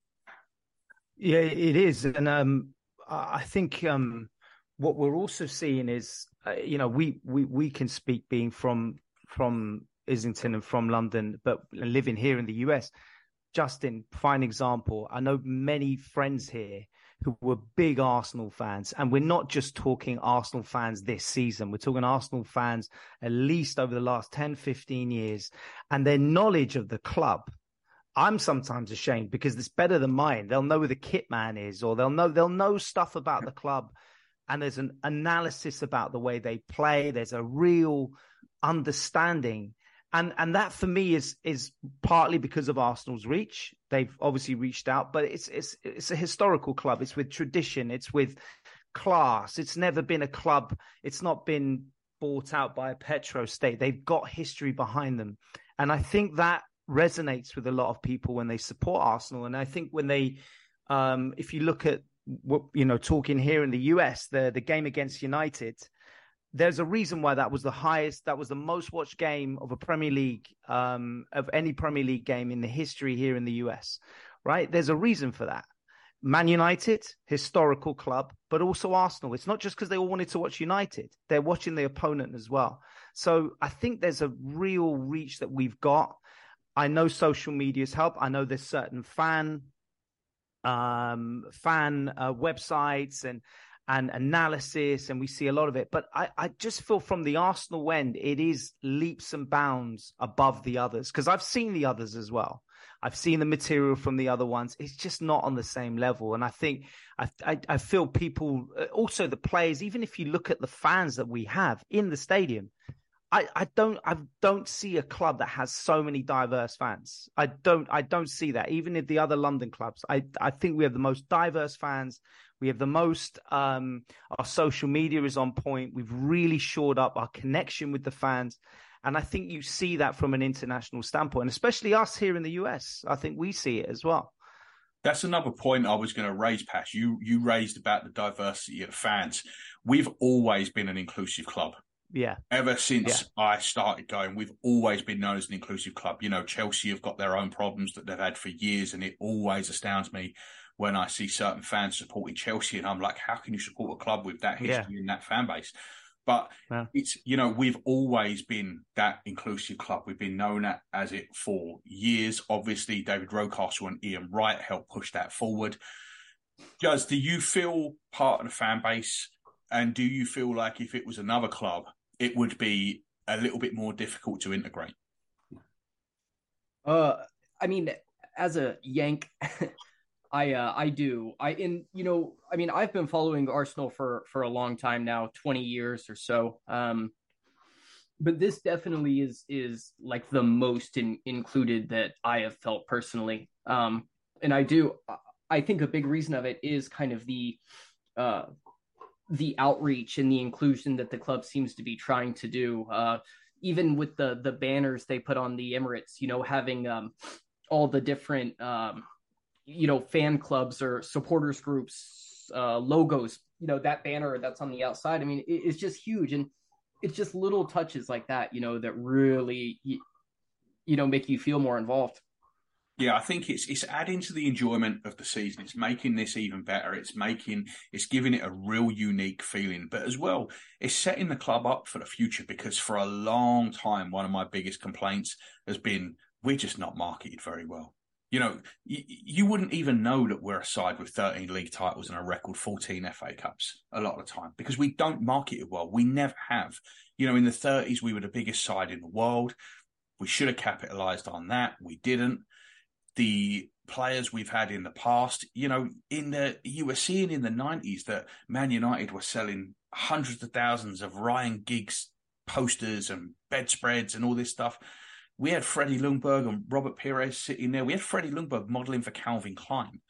Yeah, it is, and um, I think um, what we're also seeing is uh, you know, we we we can speak being from from Islington and from London, but living here in the US. Justin, fine example. I know many friends here who were big Arsenal fans, and we're not just talking Arsenal fans this season. We're talking Arsenal fans at least over the last 10, 15 years, and their knowledge of the club. I'm sometimes ashamed because it's better than mine. They'll know who the kit man is, or they'll know they'll know stuff about the club, and there's an analysis about the way they play. There's a real understanding and and that for me is is partly because of Arsenal's reach. They've obviously reached out, but it's it's it's a historical club. It's with tradition. It's with class. It's never been a club. It's not been bought out by a petro state. They've got history behind them, and I think that resonates with a lot of people when they support Arsenal. And I think when they, um, if you look at what you know, talking here in the US, the the game against United there's a reason why that was the highest, that was the most watched game of a Premier League, um, of any Premier League game in the history here in the US, right? There's a reason for that. Man United, historical club, but also Arsenal. It's not just because they all wanted to watch United, they're watching the opponent as well. So I think there's a real reach that we've got. I know social media's help. I know there's certain fan um, fan uh, websites and and analysis, and we see a lot of it. But I, I just feel from the Arsenal end, it is leaps and bounds above the others because I've seen the others as well. I've seen the material from the other ones. It's just not on the same level. And I think I, I, I feel people, uh, also the players, even if you look at the fans that we have in the stadium, I, I don't I don't see a club that has so many diverse fans. I don't I don't see that. Even in the other London clubs, I I think we have the most diverse fans. We have the most, um, our social media is on point. We've really shored up our connection with the fans. And I think you see that from an international standpoint, and especially us here in the US. I think we see it as well. That's another point I was going to raise, Pat. You you raised about the diversity of fans. We've always been an inclusive club. Yeah. Ever since yeah. I started going, we've always been known as an inclusive club. You know, Chelsea have got their own problems that they've had for years, and it always astounds me when I see certain fans supporting Chelsea, and I'm like, how can you support a club with that history yeah. and that fan base? But yeah. it's you know we've always been that inclusive club. We've been known as it for years. Obviously, David Rocastle and Ian Wright helped push that forward. Does do you feel part of the fan base, and do you feel like if it was another club, it would be a little bit more difficult to integrate? Uh, I mean, as a Yank, I uh, I do. I in you know I mean I've been following Arsenal for for a long time now, twenty years or so. Um, but this definitely is is like the most in, included that I have felt personally. Um, and I do. I think a big reason of it is kind of the uh, the outreach and the inclusion that the club seems to be trying to do. Uh, even with the the banners they put on the Emirates, you know, having um, all the different um, you know fan clubs or supporters groups uh, logos you know that banner that's on the outside i mean it, it's just huge and it's just little touches like that you know that really you, you know make you feel more involved yeah, I think it's it's adding to the enjoyment of the season. It's making this even better. It's making it's giving it a real unique feeling. But as well, it's setting the club up for the future because for a long time, one of my biggest complaints has been we're just not marketed very well. You know, you, you wouldn't even know that we're a side with 13 league titles and a record 14 FA Cups a lot of the time because we don't market it well. We never have. You know, in the 30s, we were the biggest side in the world. We should have capitalized on that. We didn't. The players we've had in the past, you know, in the you were seeing in the 90s that Man United were selling hundreds of thousands of Ryan Giggs posters and bedspreads and all this stuff we had Freddie Ljungberg and Robert Pires sitting there. We had Freddie Ljungberg modeling for Calvin Klein.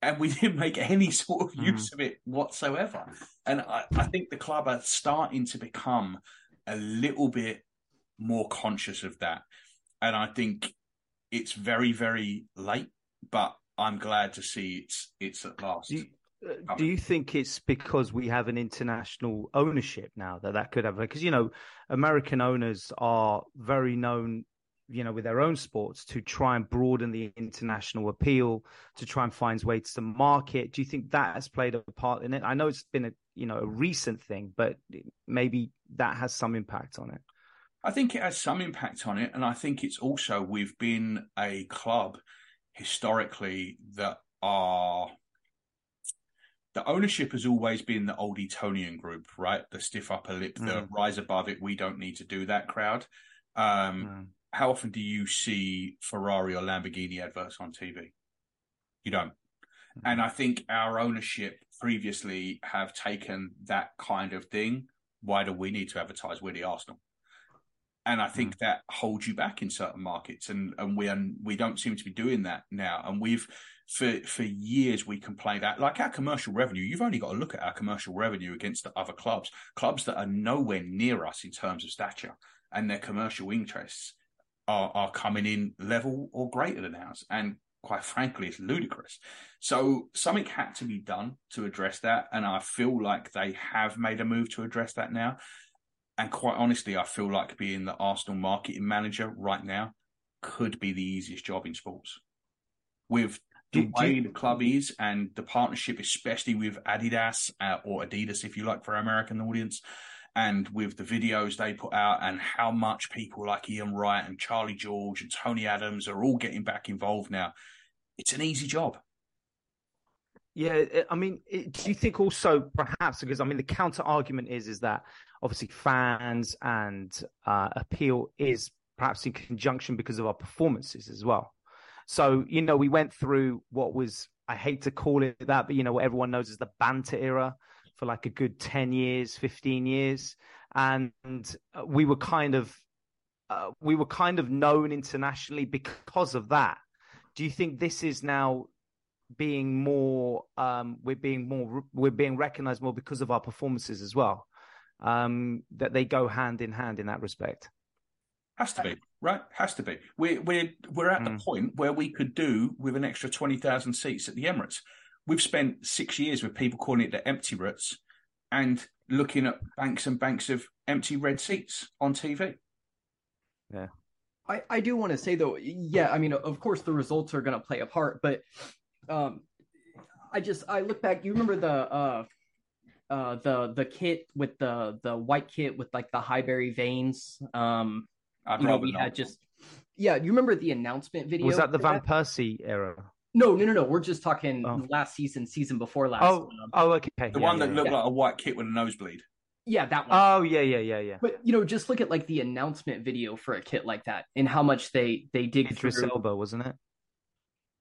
And we didn't make any sort of mm. use of it whatsoever. And I, I think the club are starting to become a little bit more conscious of that. And I think it's very, very late, but I'm glad to see it's it's at last. You, do you think it's because we have an international ownership now that that could have? Because you know, American owners are very known, you know, with their own sports to try and broaden the international appeal, to try and find ways to market. Do you think that has played a part in it? I know it's been a you know a recent thing, but maybe that has some impact on it. I think it has some impact on it, and I think it's also we've been a club historically that are the ownership has always been the old Etonian group, right? The stiff upper lip, mm. the rise above it. We don't need to do that crowd. Um, mm. How often do you see Ferrari or Lamborghini adverts on TV? You don't. Mm. And I think our ownership previously have taken that kind of thing. Why do we need to advertise? We're the Arsenal. And I think mm. that holds you back in certain markets, and and we are, we don't seem to be doing that now. And we've for for years we complained that. Like our commercial revenue you've only got to look at our commercial revenue against the other clubs clubs that are nowhere near us in terms of stature and their commercial interests are are coming in level or greater than ours and quite frankly it's ludicrous. So something had to be done to address that and i feel like they have made a move to address that now. And quite honestly i feel like being the arsenal marketing manager right now could be the easiest job in sports. With the way the club is and the partnership, especially with Adidas uh, or Adidas, if you like, for our American audience, and with the videos they put out and how much people like Ian Wright and Charlie George and Tony Adams are all getting back involved now. It's an easy job. Yeah, I mean, do you think also perhaps because I mean the counter argument is is that obviously fans and uh, appeal is perhaps in conjunction because of our performances as well. So, you know, we went through what was, I hate to call it that, but, you know, what everyone knows is the banter era for like a good 10 years, 15 years. And uh, we were kind of, uh, we were kind of known internationally because of that. Do you think this is now being more, um, we're being more, we're being recognized more because of our performances as well? Um, that they go hand in hand in that respect. Has to be right. Has to be. We're we're we're at mm. the hmm. point where we could do with an extra twenty thousand seats at the Emirates. We've spent six years with people calling it the Emirates, and looking at banks and banks of empty red seats on TV. Yeah. I, I do want to say though, yeah, I mean, of course the results are going to play a part, but um, I just I look back. You remember the uh, uh, the the kit with the the white kit with like the highbury veins. Um, I'd you know, we had just yeah. You remember the announcement video? Was that the Van that? Persie era? No, no, no, no. We're just talking oh. last season, season before last. Oh, oh, okay. The yeah, one that yeah, looked yeah. like a white kit with a nosebleed. Yeah, that one. Oh, yeah, yeah, yeah, yeah. But you know, just look at like the announcement video for a kit like that, and how much they they dig Idris through. Elba, wasn't it?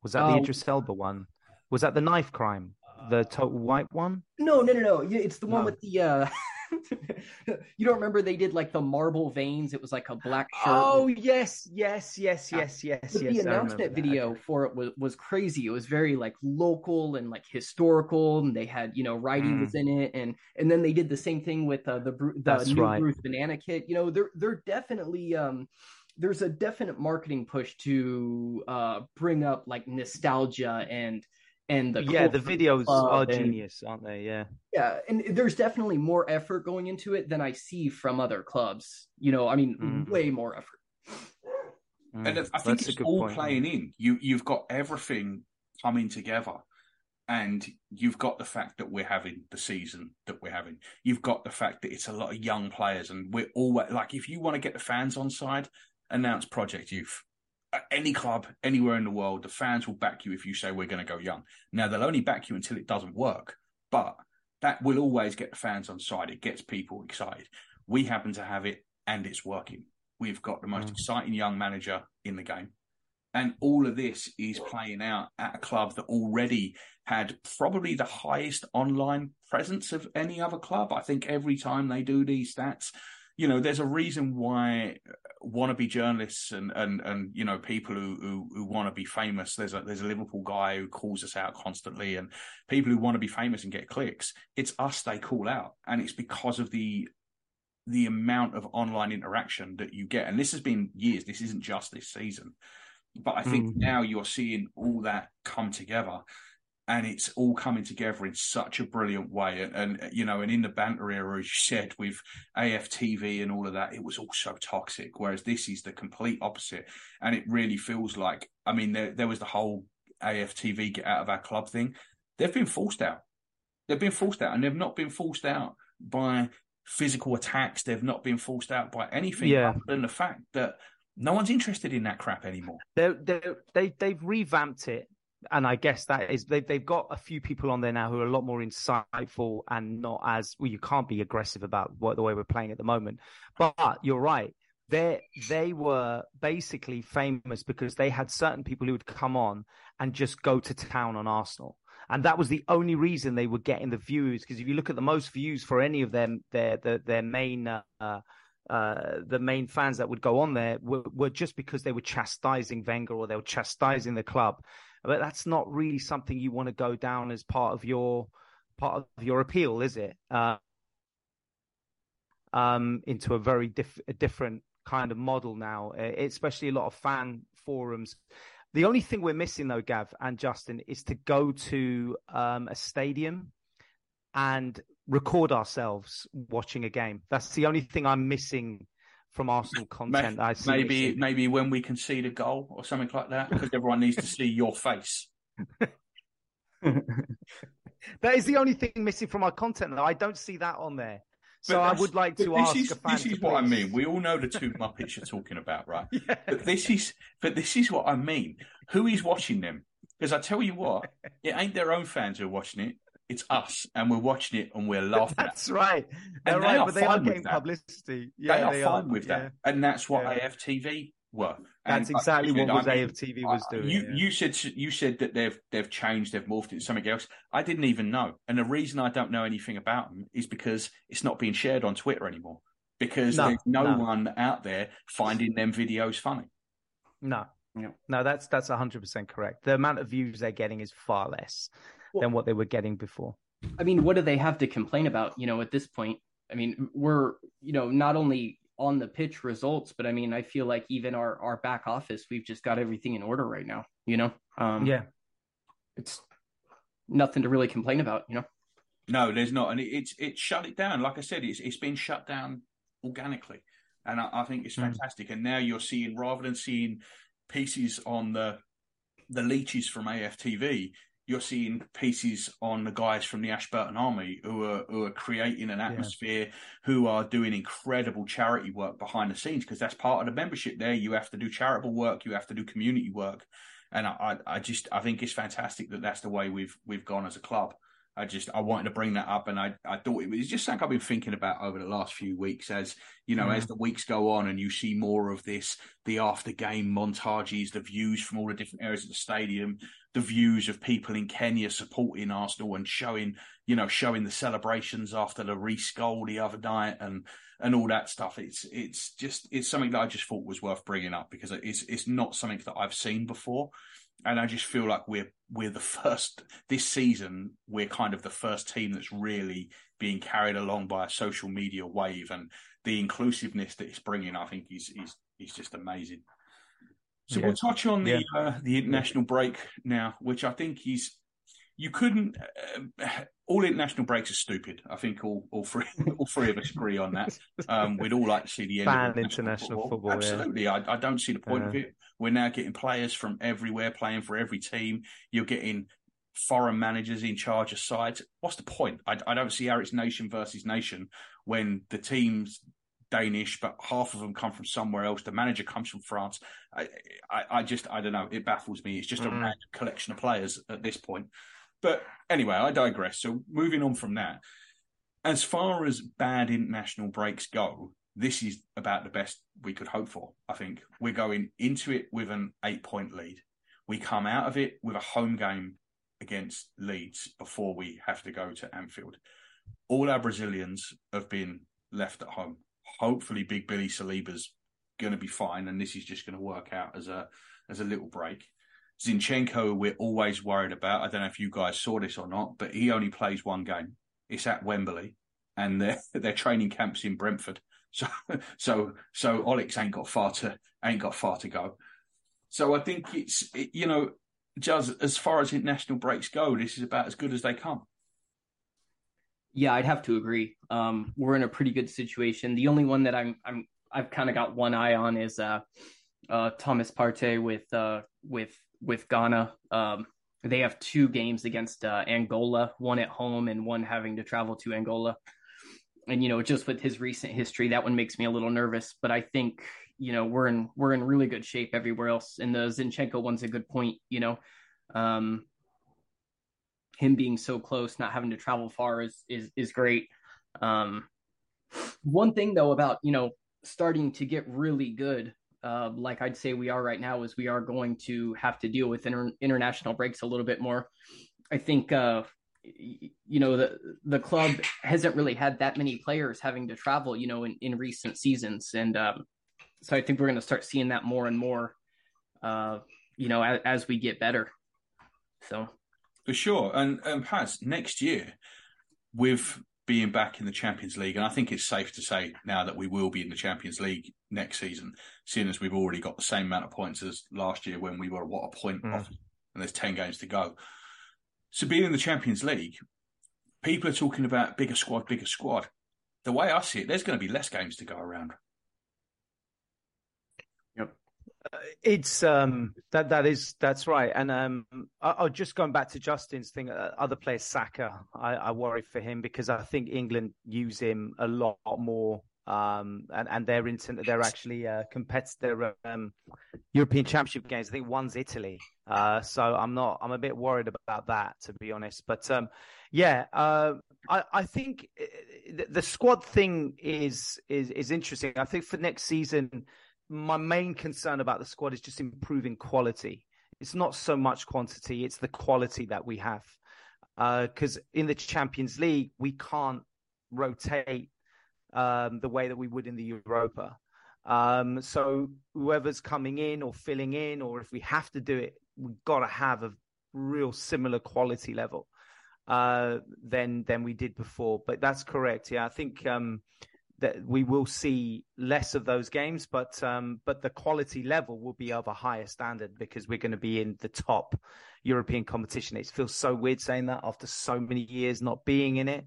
Was that the oh. Idris Elba one? Was that the knife crime? The total white one? No, no, no, no. It's the one no. with the uh you don't remember they did like the marble veins? It was like a black shirt. Oh with... yes, yes, yes, yes, yes, yes. The announcement video for it was, was crazy. It was very like local and like historical, and they had you know writing mm. was in it, and and then they did the same thing with uh, the the That's new right. Bruised Banana kit. You know, they're they're definitely um there's a definite marketing push to uh bring up like nostalgia and and the yeah the videos are and, genius aren't they? Yeah. Yeah and there's definitely more effort going into it than i see from other clubs you know i mean mm. way more effort. Mm. and i think That's it's all point, playing in. You you've got everything coming together and you've got the fact that we're having the season that we're having. You've got the fact that it's a lot of young players and we're all like if you want to get the fans on side announce project youth any club anywhere in the world, the fans will back you if you say we're going to go young. Now they'll only back you until it doesn't work, but that will always get the fans on side. It gets people excited. We happen to have it, and it's working. We've got the most mm. exciting young manager in the game, and all of this is playing out at a club that already had probably the highest online presence of any other club. I think every time they do these stats, you know, there's a reason why wannabe journalists and and and you know people who who, who want to be famous. There's a there's a Liverpool guy who calls us out constantly, and people who want to be famous and get clicks. It's us they call out, and it's because of the the amount of online interaction that you get. And this has been years. This isn't just this season, but I think mm. now you're seeing all that come together and it's all coming together in such a brilliant way. And, and, you know, and in the banter era, as you said, with AFTV and all of that, it was all so toxic. Whereas this is the complete opposite, and it really feels like. I mean, there there was the whole AFTV get out of our club thing. They've been forced out. They've been forced out, and they've not been forced out by physical attacks. They've not been forced out by anything Yeah. other than the fact that no one's interested in that crap anymore. They're, they they've revamped it, and I guess that is they've they've got a few people on there now who are a lot more insightful and not as well. You can't be aggressive about what the way we're playing at the moment, but you're right. They they were basically famous because they had certain people who would come on and just go to town on Arsenal. And that was the only reason they were getting the views. Because if you look at the most views for any of them, their their, their main uh, uh, the main fans that would go on there were, were just because they were chastising Wenger or they were chastising the club. But that's not really something you want to go down as part of your part of your appeal, is it? Uh, um, into a very diff- a different kind of model now, especially a lot of fan forums. The only thing we're missing, though, Gav and Justin, is to go to um, a stadium and record ourselves watching a game. That's the only thing I'm missing from Arsenal content. I see maybe maybe when we concede a goal or something like that, because everyone needs to see your face. that is the only thing missing from our content, though. I don't see that on there. So I would like to this ask is. This is what I mean. We all know the two Muppets you're talking about, right? Yeah. But this is but this is what I mean. Who is watching them? Because I tell you what, it ain't their own fans who are watching it. It's us, and we're watching it and we're laughing at. That's right. They're And they right, are but they are fine with getting publicity. Yeah, they are fine with yeah. that, and that's what Yeah. AFTV were. That's And, uh, exactly what I was mean, AFTV was doing. You yeah. you said you said that they've they've changed, they've morphed into something else. I didn't even know, and the reason I don't know anything about them is because it's not being shared on Twitter anymore. Because No, there's no, no. one out there finding them videos funny. No, Yeah. no, that's that's hundred percent correct. The amount of views they're getting is far less Well- than what they were getting before. I mean, what do they have to complain about? You know, at this point, I mean, we're you know not only on the pitch results, but I mean, I feel like even our our back office, we've just got everything in order right now. You know, um, yeah, it's nothing to really complain about. You know, No, there's not, and it, it's it's shut it down. Like I said, it's it's been shut down organically, and I, I think it's Mm. fantastic. And now you're seeing rather than seeing pieces on the the leeches from AFTV, you're seeing pieces on the guys from the Ashburton Army who are who are creating an atmosphere, who are doing incredible charity work behind the scenes because that's part of the membership. There, you have to do charitable work, you have to do community work, and I, I I just I think it's fantastic that that's the way we've we've gone as a club. I just I wanted to bring that up, and I I thought it was just something I've been thinking about over the last few weeks. As you know, Yeah. as mm. the weeks go on, and you see more of this, the after game montages, the views from all the different areas of the stadium, the views of people in Kenya supporting Arsenal and showing you know showing the celebrations after the Reiss goal the other night, and and all that stuff. It's it's just it's something that I just thought was worth bringing up because it's it's not something that I've seen before and I just feel like we're we're the first this season. We're kind of the first team that's really being carried along by a social media wave, and the inclusiveness that it's bringing, I think, is is is just amazing. So Yeah. we'll touch on the uh, the international break now, which I think is you couldn't. Uh, all international breaks are stupid. I think all all three all three of us agree on that. Um, we'd all like to see the end Ban of international football, yeah. Absolutely, I, I don't see the point of it. We're now getting players from everywhere playing for every team. You're getting foreign managers in charge of sides. What's the point? I, I don't see how it's nation versus nation when the team's Danish, but half of them come from somewhere else. The manager comes from France. I, I, I just, I don't know. It baffles me. It's just a Mm. random collection of players at this point. But anyway, I digress. So moving on from that, as far as bad international breaks go, this is about the best we could hope for. I think we're going into it with an eight point lead. We come out of it with a home game against Leeds before we have to go to Anfield. All our Brazilians have been left at home. Hopefully, Big Billy Saliba's going to be fine, and this is just going to work out as a as a little break. Zinchenko, we're always worried about. I don't know if you guys saw this or not, but he only plays one game. It's at Wembley, and their their training camps in Brentford. So so so Oleks ain't got far to ain't got far to go. So I think it's it, you know just as far as international breaks go, this is about as good as they come. yeah, I'd have to agree. Um, we're in a pretty good situation. The only one that I'm I'm I've kind of got one eye on is uh, uh, Thomas Partey with uh, with with Ghana. Um, they have two games against uh, Angola, one at home and one having to travel to Angola. and you know, just with his recent history, that one makes me a little nervous. But I think you know we're in we're in really good shape everywhere else. And the Zinchenko one's a good point. You know, um, him being so close, not having to travel far is is is great. Um, one thing though about you know starting to get really good, uh, like I'd say we are right now, is we are going to have to deal with inter- international breaks a little bit more. I think uh, you know the the club hasn't really had that many players having to travel, you know, in, in recent seasons, and um, so I think we're going to start seeing that more and more, uh, you know, as, as we get better. So for sure, and and Paz next year with being back in the Champions League, and I think it's safe to say now that we will be in the Champions League next season, seeing as we've already got the same amount of points as last year when we were what a point mm. off, and there's ten games to go. So being in the Champions League, people are talking about bigger squad, bigger squad. The way I see it, there's going to be less games to go around. It's um that that is that's right, and um I, will just going back to Justin's thing. Uh, other players, Saka, I, I worry for him because I think England use him a lot more um, and and they're into they're actually uh, competitor um, European Championship games. I think one's Italy, uh, so I'm not I'm a bit worried about that to be honest. But um, yeah, uh, I I think uh, the, the, squad thing is is is interesting. I think for next season my main concern about the squad is just improving quality. It's not so much quantity; it's the quality that we have. Because uh, in the Champions League, we can't rotate um, the way that we would in the Europa. Um, so whoever's coming in or filling in, or if we have to do it, we've got to have a real similar quality level uh, than than we did before. But that's correct. Yeah, I think um, that we will see less of those games, but um, but the quality level will be of a higher standard because we're going to be in the top European competition. It feels so weird saying that after so many years not being in it,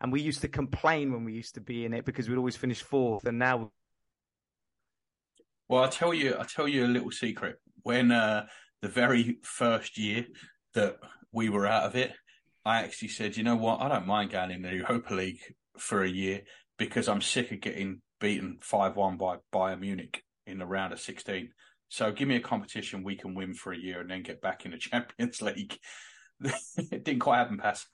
and we used to complain when we used to be in it because we'd always finish fourth, and now. Well, I'll tell you, I'll tell you a little secret. When uh, the very first year that we were out of it, I actually said, you know what, I don't mind going in the Europa League for a year because I'm sick of getting beaten 5 1 by Bayern Munich in the round of 16. So give me a competition we can win for a year and then get back in the Champions League. it didn't quite happen, Pass.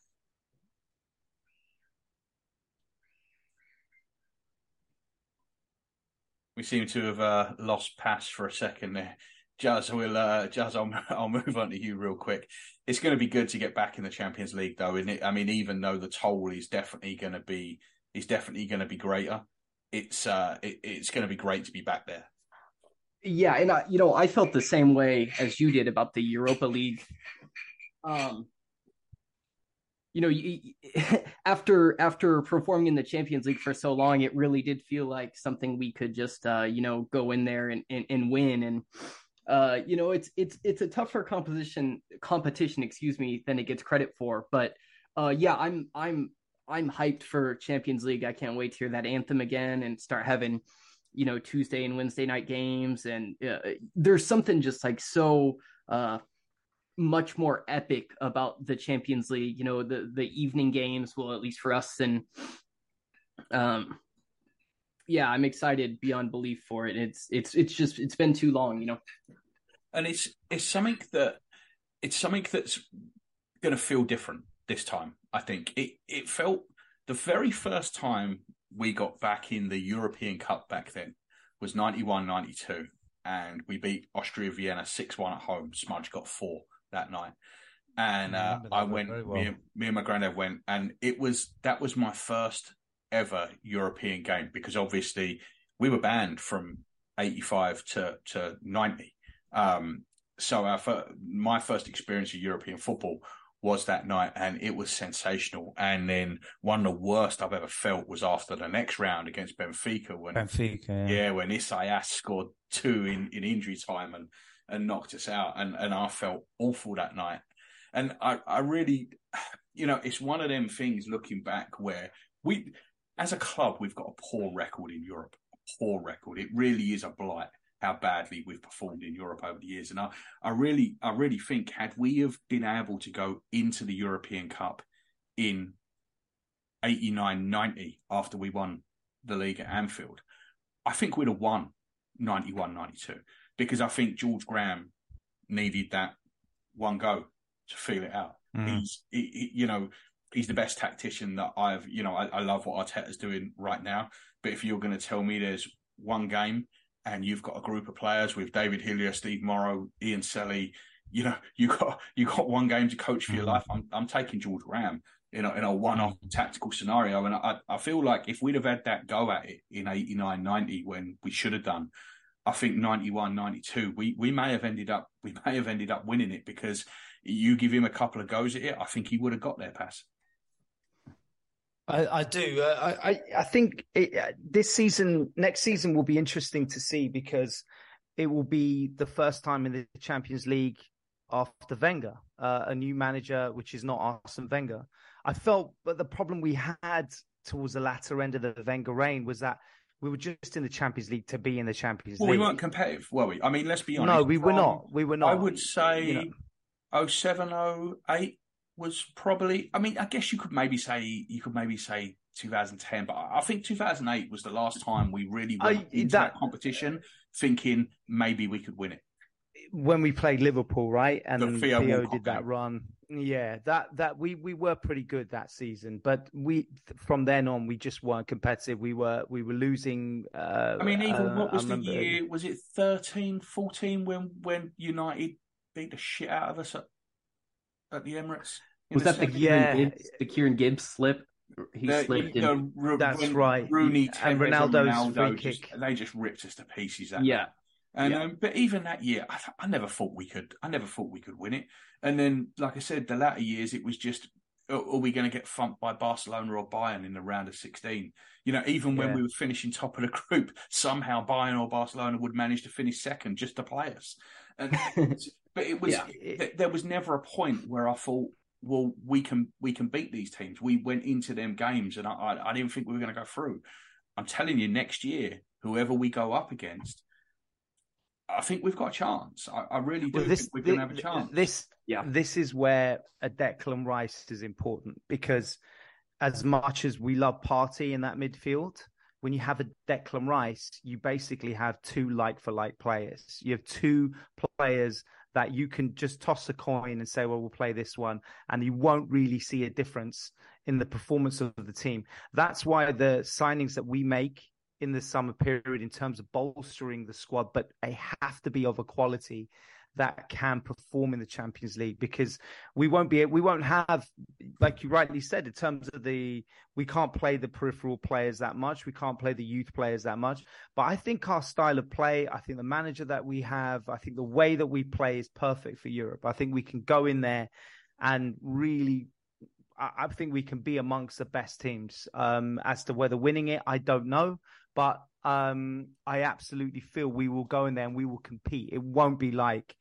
We seem to have uh, lost Pass for a second there. Jazz, we'll uh, Jazz, I'll, I'll move on to you real quick. It's going to be good to get back in the Champions League, though, isn't it? I mean, even though the toll is definitely going to be is definitely going to be greater. It's uh, it, it's going to be great to be back there. Yeah, and I, you know, I felt the same way as you did about the Europa League. Um, you know, you, after after performing in the Champions League for so long, it really did feel like something we could just uh, you know go in there and and, and win. And uh, you know, it's it's it's a tougher composition competition, excuse me, than it gets credit for. But uh, yeah, I'm I'm I'm hyped for Champions League. I can't wait to hear that anthem again and start having, you know, Tuesday and Wednesday night games. And uh, there's something just like so uh, much more epic about the Champions League. You know, the the evening games, well, at least for us, and um, yeah, I'm excited beyond belief for it. It's it's it's just it's been too long, you know. And it's it's something that it's something that's going to feel different this time. I think it it felt the very first time we got back in the European Cup back then was 91-92 and we beat Austria Vienna 6-1 at home. Smudge got 4 that night. And uh, I, I went well. me, and, me and my granddad went and it was that was my first ever European game because obviously we were banned from 85 to to 90. Um, so our my first experience of European football was that night, and it was sensational. And then one of the worst I've ever felt was after the next round against Benfica when Benfica, yeah, yeah when Isaias scored two in, in injury time and and knocked us out, and and I felt awful that night. And I I really, you know, it's one of them things looking back where we, as a club, we've got a poor record in Europe, a poor record. It really is a blight how badly we've performed in Europe over the years. And I, I really, I really think had we have been able to go into the European Cup in 89 90 after we won the league at Anfield, I think we'd have won 91 92 because I think George Graham needed that one go to feel it out. Mm. He's, he, he, you know, he's the best tactician that I've, you know, I, I love what Arteta's doing right now. But if you're going to tell me there's one game and you've got a group of players with David Hillier, Steve Morrow, Ian Selley, you know, you got you got one game to coach for your mm. life. I'm I'm taking George Graham in a, in a one-off tactical scenario. And I, I feel like if we'd have had that go at it in 89, 90 when we should have done, I think 91, 92, we, we may have ended up, we may have ended up winning it because you give him a couple of goes at it. I think he would have got there pass. I, I do. Uh, I, I think it, uh, this season, next season will be interesting to see because it will be the first time in the Champions League after Wenger, uh, a new manager, which is not Arsene Wenger. I felt, but the problem we had towards the latter end of the Wenger reign was that we were just in the Champions League to be in the Champions well, League. We weren't competitive, were we? I mean, let's be honest. No, we were not. We were not. I would say you know. 07, 08 was probably. I mean, I guess you could maybe say you could maybe say 2010, but I think 2008 was the last time we really went I, into that, that competition thinking maybe we could win it when we played Liverpool, right? And the Theo, Theo did that run. Yeah, that that we we were pretty good that season, but we from then on we just weren't competitive. We were we were losing. Uh, I mean, even uh, what was the year? Was it 13, 14 when when United beat the shit out of us at, at the Emirates? Was the that the Kieran, yeah. Gibbs, the Kieran Gibbs slip? He the, slipped the, in. The, That's right. Rooney, and Ronaldo's Ronaldo free just, kick. They just ripped us to pieces. That yeah. And yeah. um, but even that year, I, I, never thought we could. I never thought we could win it. And then, like I said, the latter years, it was just, are, are we going to get thumped by Barcelona or Bayern in the round of sixteen? You know, even when yeah. we were finishing top of the group, somehow Bayern or Barcelona would manage to finish second just to play us. And but it was yeah. there was never a point where I thought, well, we can we can beat these teams. We went into them games, and I, I, I didn't think we were going to go through. I'm telling you, next year, whoever we go up against I think we've got a chance. I, I really do well, this, think we're going to have a chance. This, yeah. this is where a Declan Rice is important because as much as we love Partey in that midfield, when you have a Declan Rice, you basically have two like for like players. You have two players that you can just toss a coin and say, well, we'll play this one. And you won't really see a difference in the performance of the team. That's why the signings that we make in the summer period in terms of bolstering the squad, but they have to be of a quality that can perform in the Champions League because we won't be we won't have like you rightly said in terms of the we can't play the peripheral players that much. We can't play the youth players that much. But I think our style of play I think the manager that we have I think the way that we play is perfect for Europe. I think we can go in there and really I, think we can be amongst the best teams. Um, as to whether winning it, I don't know, but um, I absolutely feel we will go in there and we will compete. It won't be like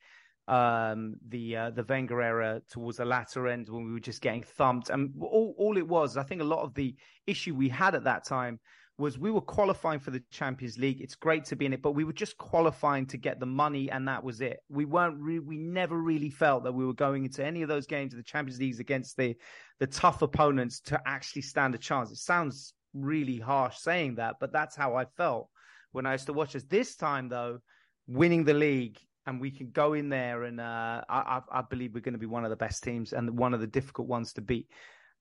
um, the uh, the Wenger era towards the latter end when we were just getting thumped. And all all it was, I think, a lot of the issue we had at that time was we were qualifying for the Champions League. It's great to be in it, but we were just qualifying to get the money, and that was it. We weren't. Re- we never really felt that we were going into any of those games of the Champions Leagues against the the tough opponents to actually stand a chance. It sounds really harsh saying that, but that's how I felt when I used to watch this. This time, though, winning the league and we can go in there and uh, I, I, believe we're going to be one of the best teams and one of the difficult ones to beat.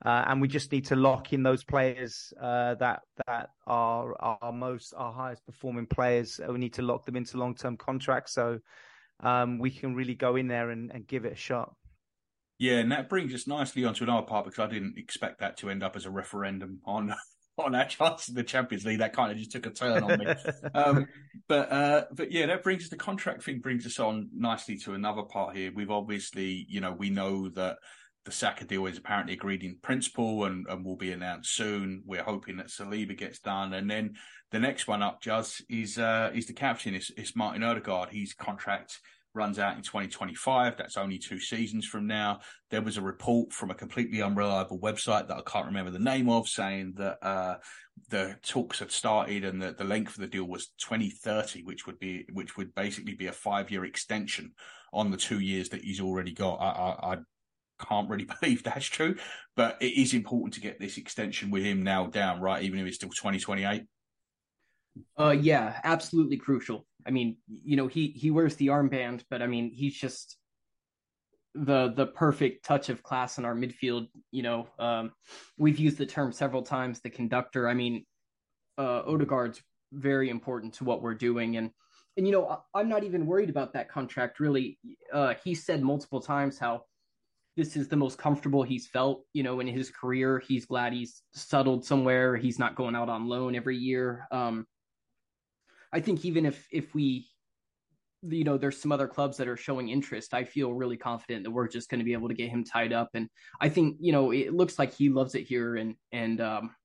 Uh, and we just need to lock in those players uh, that that are our most our highest performing players. We need to lock them into long term contracts so um, we can really go in there and, and, give it a shot. Yeah, and that brings us nicely onto another part because I didn't expect that to end up as a referendum on on our chances in the Champions League. That kind of just took a turn on me. um, but uh, but yeah, that brings us the contract thing brings us on nicely to another part here. We've obviously, you know, we know that the Saka deal is apparently agreed in principle and, and will be announced soon. We're hoping that Saliba gets done, and then the next one up, Juz, is uh, is the captain. It's, it's Martin Odegaard. His contract runs out in 2025. That's only two seasons from now. There was a report from a completely unreliable website that I can't remember the name of saying that uh, the talks had started and that the length of the deal was 2030, which would be which would basically be a five year extension on the two years that he's already got. I, I, I can't really believe that's true, but it is important to get this extension with him now down, right? Even if it's still 2028. Uh, yeah, absolutely crucial. I mean, you know, he he wears the armband, but I mean, he's just the the perfect touch of class in our midfield. You know, um, we've used the term several times. The conductor. I mean, uh, Odegaard's very important to what we're doing, and and you know, I'm not even worried about that contract. Really, uh, he said multiple times how this is the most comfortable he's felt, you know, in his career. He's glad he's settled somewhere. He's not going out on loan every year. Um, I think even if if we you know there's some other clubs that are showing interest i feel really confident that we're just going to be able to get him tied up. And i think you know it looks like he loves it here and and um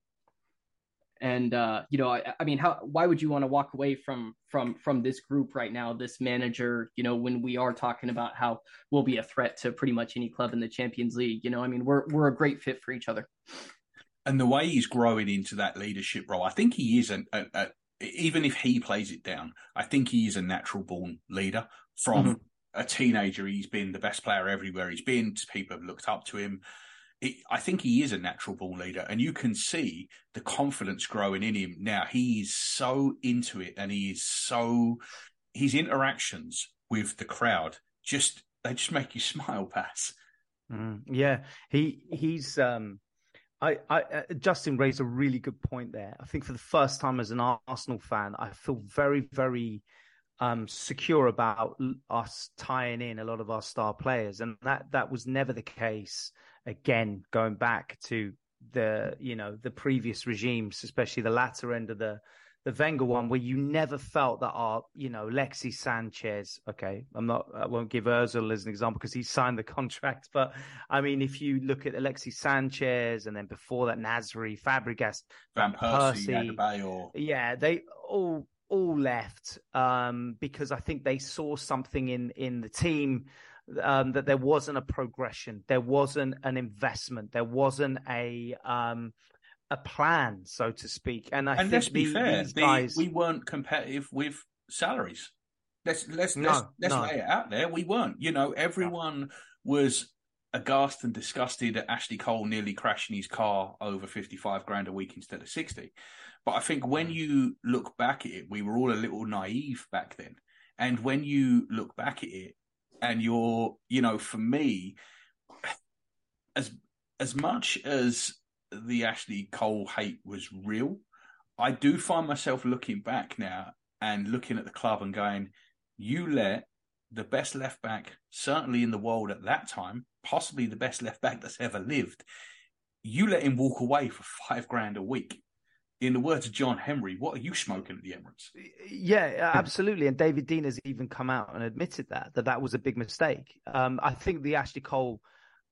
and uh you know i, I mean how why would you want to walk away from from from this group right now this manager you know when we are talking about how we'll be a threat to pretty much any club in the champions league you know? I mean we're we're a great fit for each other. And the way he's growing into that leadership role i think he is a even if he plays it down, I think he is a natural born leader. From mm-hmm. a teenager, he's been the best player everywhere he's been. People have looked up to him. It, I think he is a natural born leader, and you can see the confidence growing in him now. He's so into it, and he is so his interactions with the crowd just they just make you smile, Pass. Mm, yeah, he he's um I, I, uh, Justin raised a really good point there. I think for the first time as an Arsenal fan, I feel very, very um, secure about us tying in a lot of our star players, and that that was never the case. Again, going back to the you know the previous regimes, especially the latter end of the the Wenger one, where you never felt that our, you know, Lexi Sanchez. Okay, I'm not. I won't give Özil as an example because he signed the contract. But I mean, if you look at Alexis Sanchez and then before that, Nasri, Fabregas, Van Persie, Persie yeah, they all all left um, because I think they saw something in in the team. Um, that there wasn't a progression, there wasn't an investment, there wasn't a um, a plan, so to speak. And I and let's be the, fair, the, guys... we weren't competitive with salaries. Let's let's no, let's, let's no. lay it out there. We weren't. You know, everyone no. was aghast and disgusted at Ashley Cole nearly crashing his car over fifty-five grand a week instead of sixty. But I think when mm. you look back at it, we were all a little naive back then. And when you look back at it, and you're, you know, for me, as as much as the Ashley Cole hate was real. I do find myself looking back now and looking at the club and going, you let the best left back, certainly in the world at that time, possibly the best left back that's ever lived, you let him walk away for five grand a week. In the words of John Henry, what are you smoking at the Emirates? Yeah, absolutely. And David Dein has even come out and admitted that that that was a big mistake. Um, I think the Ashley Cole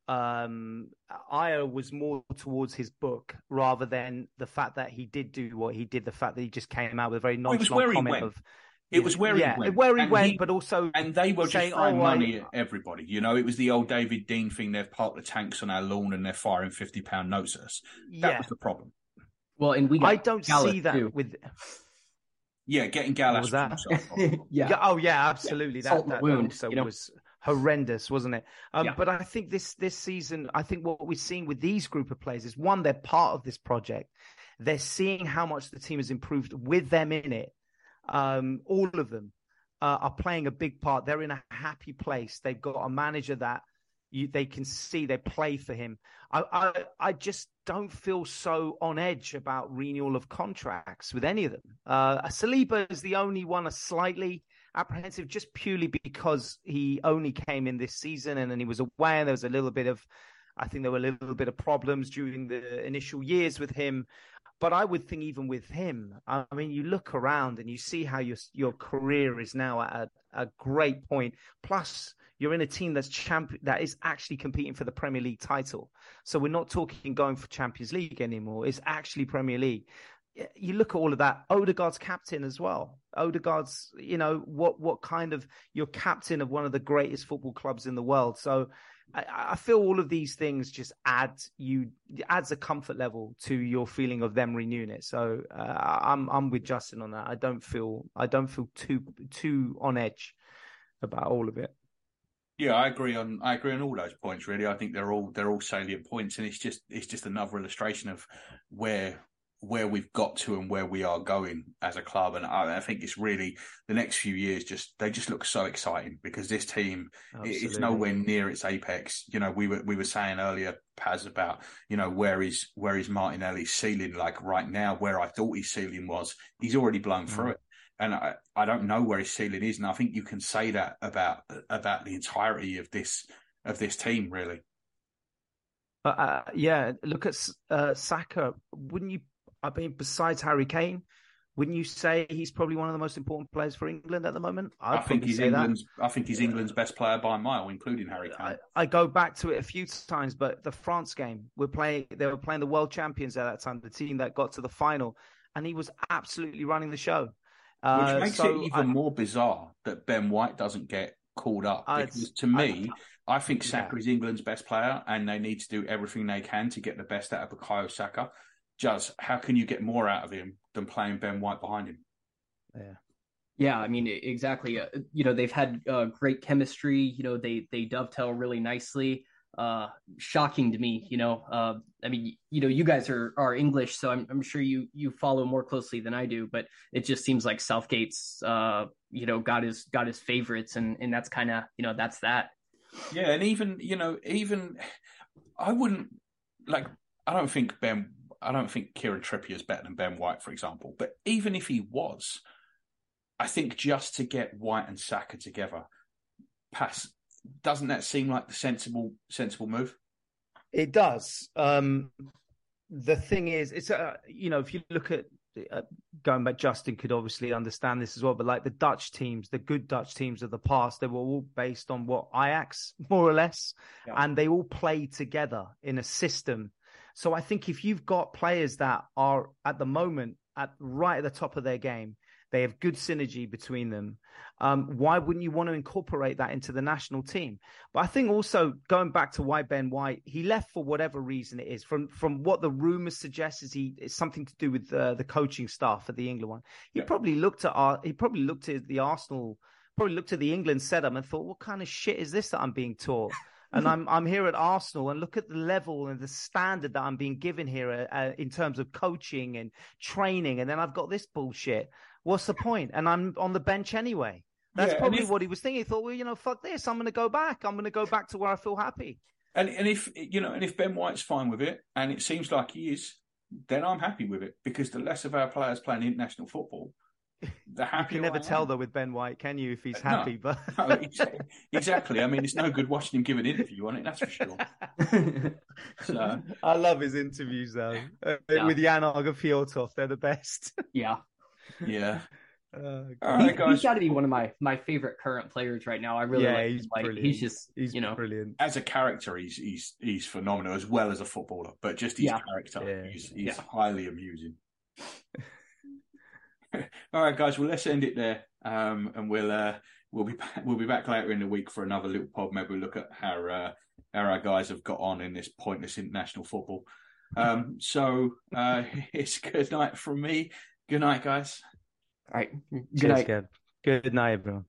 um, Aya was more towards his book rather than the fact that he did do what he did. The fact that he just came out with a very nonchalant comment of. It was where yeah, he went. where he and went, he, but also and they were saying, just throwing oh, money I... at everybody. You know, it was the old David Dein thing. They've parked the tanks on our lawn and they're firing fifty pound notes at us. That yeah. was the problem. Well, and we I don't see that too. with. Yeah, getting Gallas. yeah. yeah. Oh yeah, absolutely. Yeah. That, that wound, also you know? was horrendous, wasn't it? Um, yeah. But I think this this season, I think what we're seeing with these group of players is one, they're part of this project. They're seeing how much the team has improved with them in it. Um, all of them uh, are playing a big part. They're in a happy place. They've got a manager that you, they can see they play for him. I, I, I just don't feel so on edge about renewal of contracts with any of them. Uh, Saliba is the only one a slightly apprehensive just purely because he only came in this season and then he was away and there was a little bit of I think there were a little bit of problems during the initial years with him. But I would think even with him, I mean, you look around and you see how your your career is now at a, a great point. Plus, you're in a team that's champ that is actually competing for the Premier League title. So we're not talking going for Champions League anymore. It's actually Premier League you look at all of that. Odegaard's captain as well. Odegaard's, you know, what what kind of you're captain of one of the greatest football clubs in the world. So I, I feel all of these things just add you adds a comfort level to your feeling of them renewing it. So uh, I'm I'm with Justin on that. I don't feel I don't feel too too on edge about all of it. Yeah, I agree on I agree on all those points. Really, I think they're all they're all salient points, and it's just it's just another illustration of where where we've got to and where we are going as a club. And I, I think it's really the next few years just they just look so exciting because this team Absolutely. is nowhere near its apex. You know, we were we were saying earlier, Paz, about you know where is where is Martinelli's ceiling like right now, where I thought his ceiling was. He's already blown Mm. through it. And I, I don't know where his ceiling is, and I think you can say that about about the entirety of this of this team, really. Uh, yeah, look at uh, Saka. Wouldn't you? I mean, besides Harry Kane, wouldn't you say he's probably one of the most important players for England at the moment? I'd I think he's say that. England's. I think he's England's best player by a mile, including Harry Kane. I, I go back to it a few times, but the France game, we're playing. They were playing the world champions at that time, the team that got to the final, and he was absolutely running the show. Which Uh, makes so it even I- more bizarre that Ben White doesn't get called up. Because to me, I, think yeah. Saka is England's best player, and they need to do everything they can to get the best out of Bukayo Saka. Just how can you get more out of him than playing Ben White behind him? Yeah. Yeah, I mean exactly. Uh, you know, they've had uh, great chemistry. You know, they they dovetail really nicely. Uh, shocking to me. You know, uh, I mean, you know, you guys are are English, so I'm I'm sure you you follow more closely than I do. But it just seems like Southgate's, uh, you know, got his got his favorites, and and that's kind of you know that's that. Yeah, and even you know, even I wouldn't like. I don't think Ben. I don't think Kieran Trippier is better than Ben White, for example. But even if he was, I think just to get White and Saka together, pass. Doesn't that seem like the sensible sensible move? It does. Um, the thing is, it's uh, you know, if you look at uh, going back, Justin could obviously understand this as well. But like the Dutch teams, the good Dutch teams of the past, they were all based on what Ajax, more or less, Yeah. and they all played together in a system. So I think if you've got players that are at the moment at right at the top of their game, they have good synergy between them. Um, why wouldn't you want to incorporate that into the national team? But I think also going back to why Ben White, he left for whatever reason it is. From from what the rumors suggest is he it's something to do with uh, the coaching staff at the England one. He Yeah. probably looked at our, he probably looked at the Arsenal, probably looked at the England setup and thought, what kind of shit is this that I'm being taught? And I'm I'm here at Arsenal and look at the level and the standard that I'm being given here uh, in terms of coaching and training, and then I've got this bullshit. What's the point? And I'm on the bench anyway. That's Yeah, probably what he was thinking. He thought, well, you know, fuck this. I'm going to go back. I'm going to go back to where I feel happy. And and if you know, and if Ben White's fine with it, and it seems like he is, then I'm happy with it because the less of our players playing international football, the You can never I tell am. though with Ben White, can you? If he's No. happy, but No, exactly, exactly. I mean, it's no good watching him give an interview on it. That's for sure. So, I love his interviews though uh, Yeah. with Jan Åge Fjørtoft. They're the best. yeah, yeah. Uh, All He- right, guys. he's got to be one of my my favorite current players right now. I really Yeah, like. he's him. Like, brilliant. he's just he's you know brilliant. As a character, he's he's he's phenomenal as well as a footballer. But just his Yeah. character, Yeah. he's, he's Yeah. highly amusing. All right, guys. Well, let's end it there, um, and we'll uh, we'll be back, we'll be back later in the week for another little pod. Maybe we'll look at how uh, how our guys have got on in this pointless international football. Um, so uh, it's good night from me. Good night, guys. all right. Good Cheers, night. Kev. Good night, everyone.